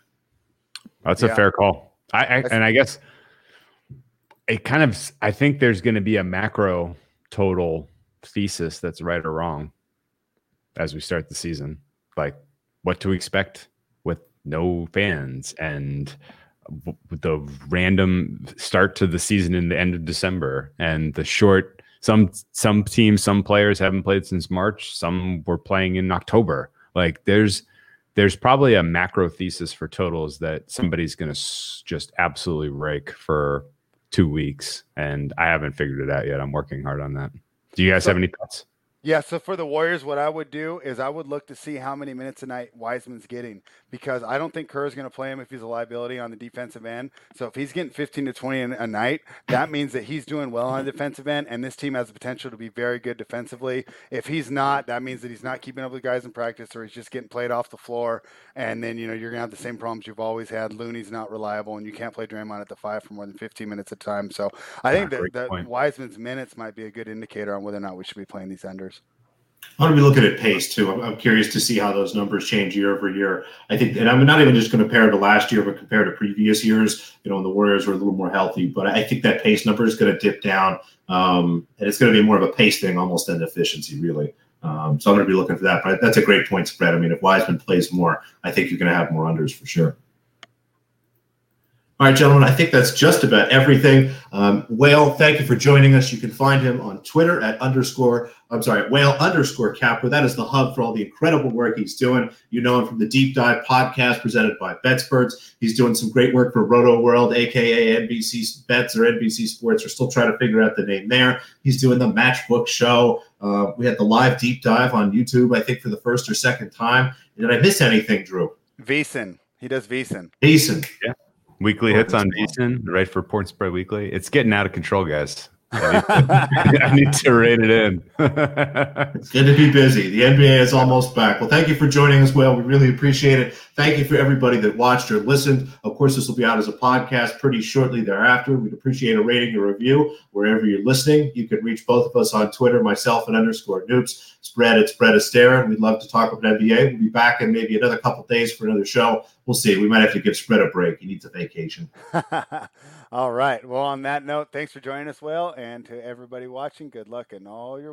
That's Yeah. a fair call. I, I and I guess it kind of I think there's going to be a macro total thesis that's right or wrong as we start the season. Like what to expect with no fans and the random start to the season in the end of December and the short some some teams some players haven't played since March some were playing in October like there's there's probably a macro thesis for totals that somebody's going to s- just absolutely rake for two weeks, and I haven't figured it out yet. I'm working hard on that. Do you guys have any thoughts? Yeah, so for the Warriors, what I would do is I would look to see how many minutes a night Wiseman's getting because I don't think Kerr's going to play him if he's a liability on the defensive end. So if he's getting 15 to 20 a night, that means that he's doing well on the defensive end, and this team has the potential to be very good defensively. If he's not, that means that he's not keeping up with guys in practice or he's just getting played off the floor. And then, you know, you're going to have the same problems you've always had. Looney's not reliable, and you can't play Draymond at the five for more than 15 minutes at a time. So I think that, that. Wiseman's minutes might be a good indicator on whether or not we should be playing these unders. I'm going to be looking at pace too. I'm, I'm curious to see how those numbers change year over year. I think, and I'm not even just going to compare to last year, but compare to previous years. You know, when the Warriors were a little more healthy, but I think that pace number is going to dip down, um, and it's going to be more of a pace thing almost than efficiency, really. Um, so I'm going to be looking for that. But that's a great point spread. I mean, if Wiseman plays more, I think you're going to have more unders for sure. All right, gentlemen, I think that's just about everything. Um, Whale, thank you for joining us. You can find him on Twitter at underscore, I'm sorry, Whale underscore Capper. That is the hub for all the incredible work he's doing. You know him from the Deep Dive podcast presented by BetSperts. He's doing some great work for Rotoworld, aka NBC Bets or NBC Sports. We're still trying to figure out the name there. He's doing the Matchbook Show. Uh, we had the live deep dive on YouTube, I think, for the first or second time. Did I miss anything, Drew? VSiN. He does VSiN. Decent. Weekly hits on VSiN, right for Point Spread Weekly. It's getting out of control, guys. I need to, I need to rate it in. It's good to be busy. The NBA is almost back. Well, thank you for joining us, Will. We really appreciate it. Thank you for everybody that watched or listened. Of course, this will be out as a podcast pretty shortly thereafter. We'd appreciate a rating or review wherever you're listening. You can reach both of us on Twitter, myself and underscore noops. Spread at Spread Astera. We'd love to talk about NBA. We'll be back in maybe another couple days for another show. We'll see. We might have to give Spread a break. He needs a vacation. all right. Well, on that note, thanks for joining us, Will. And to everybody watching, good luck in all your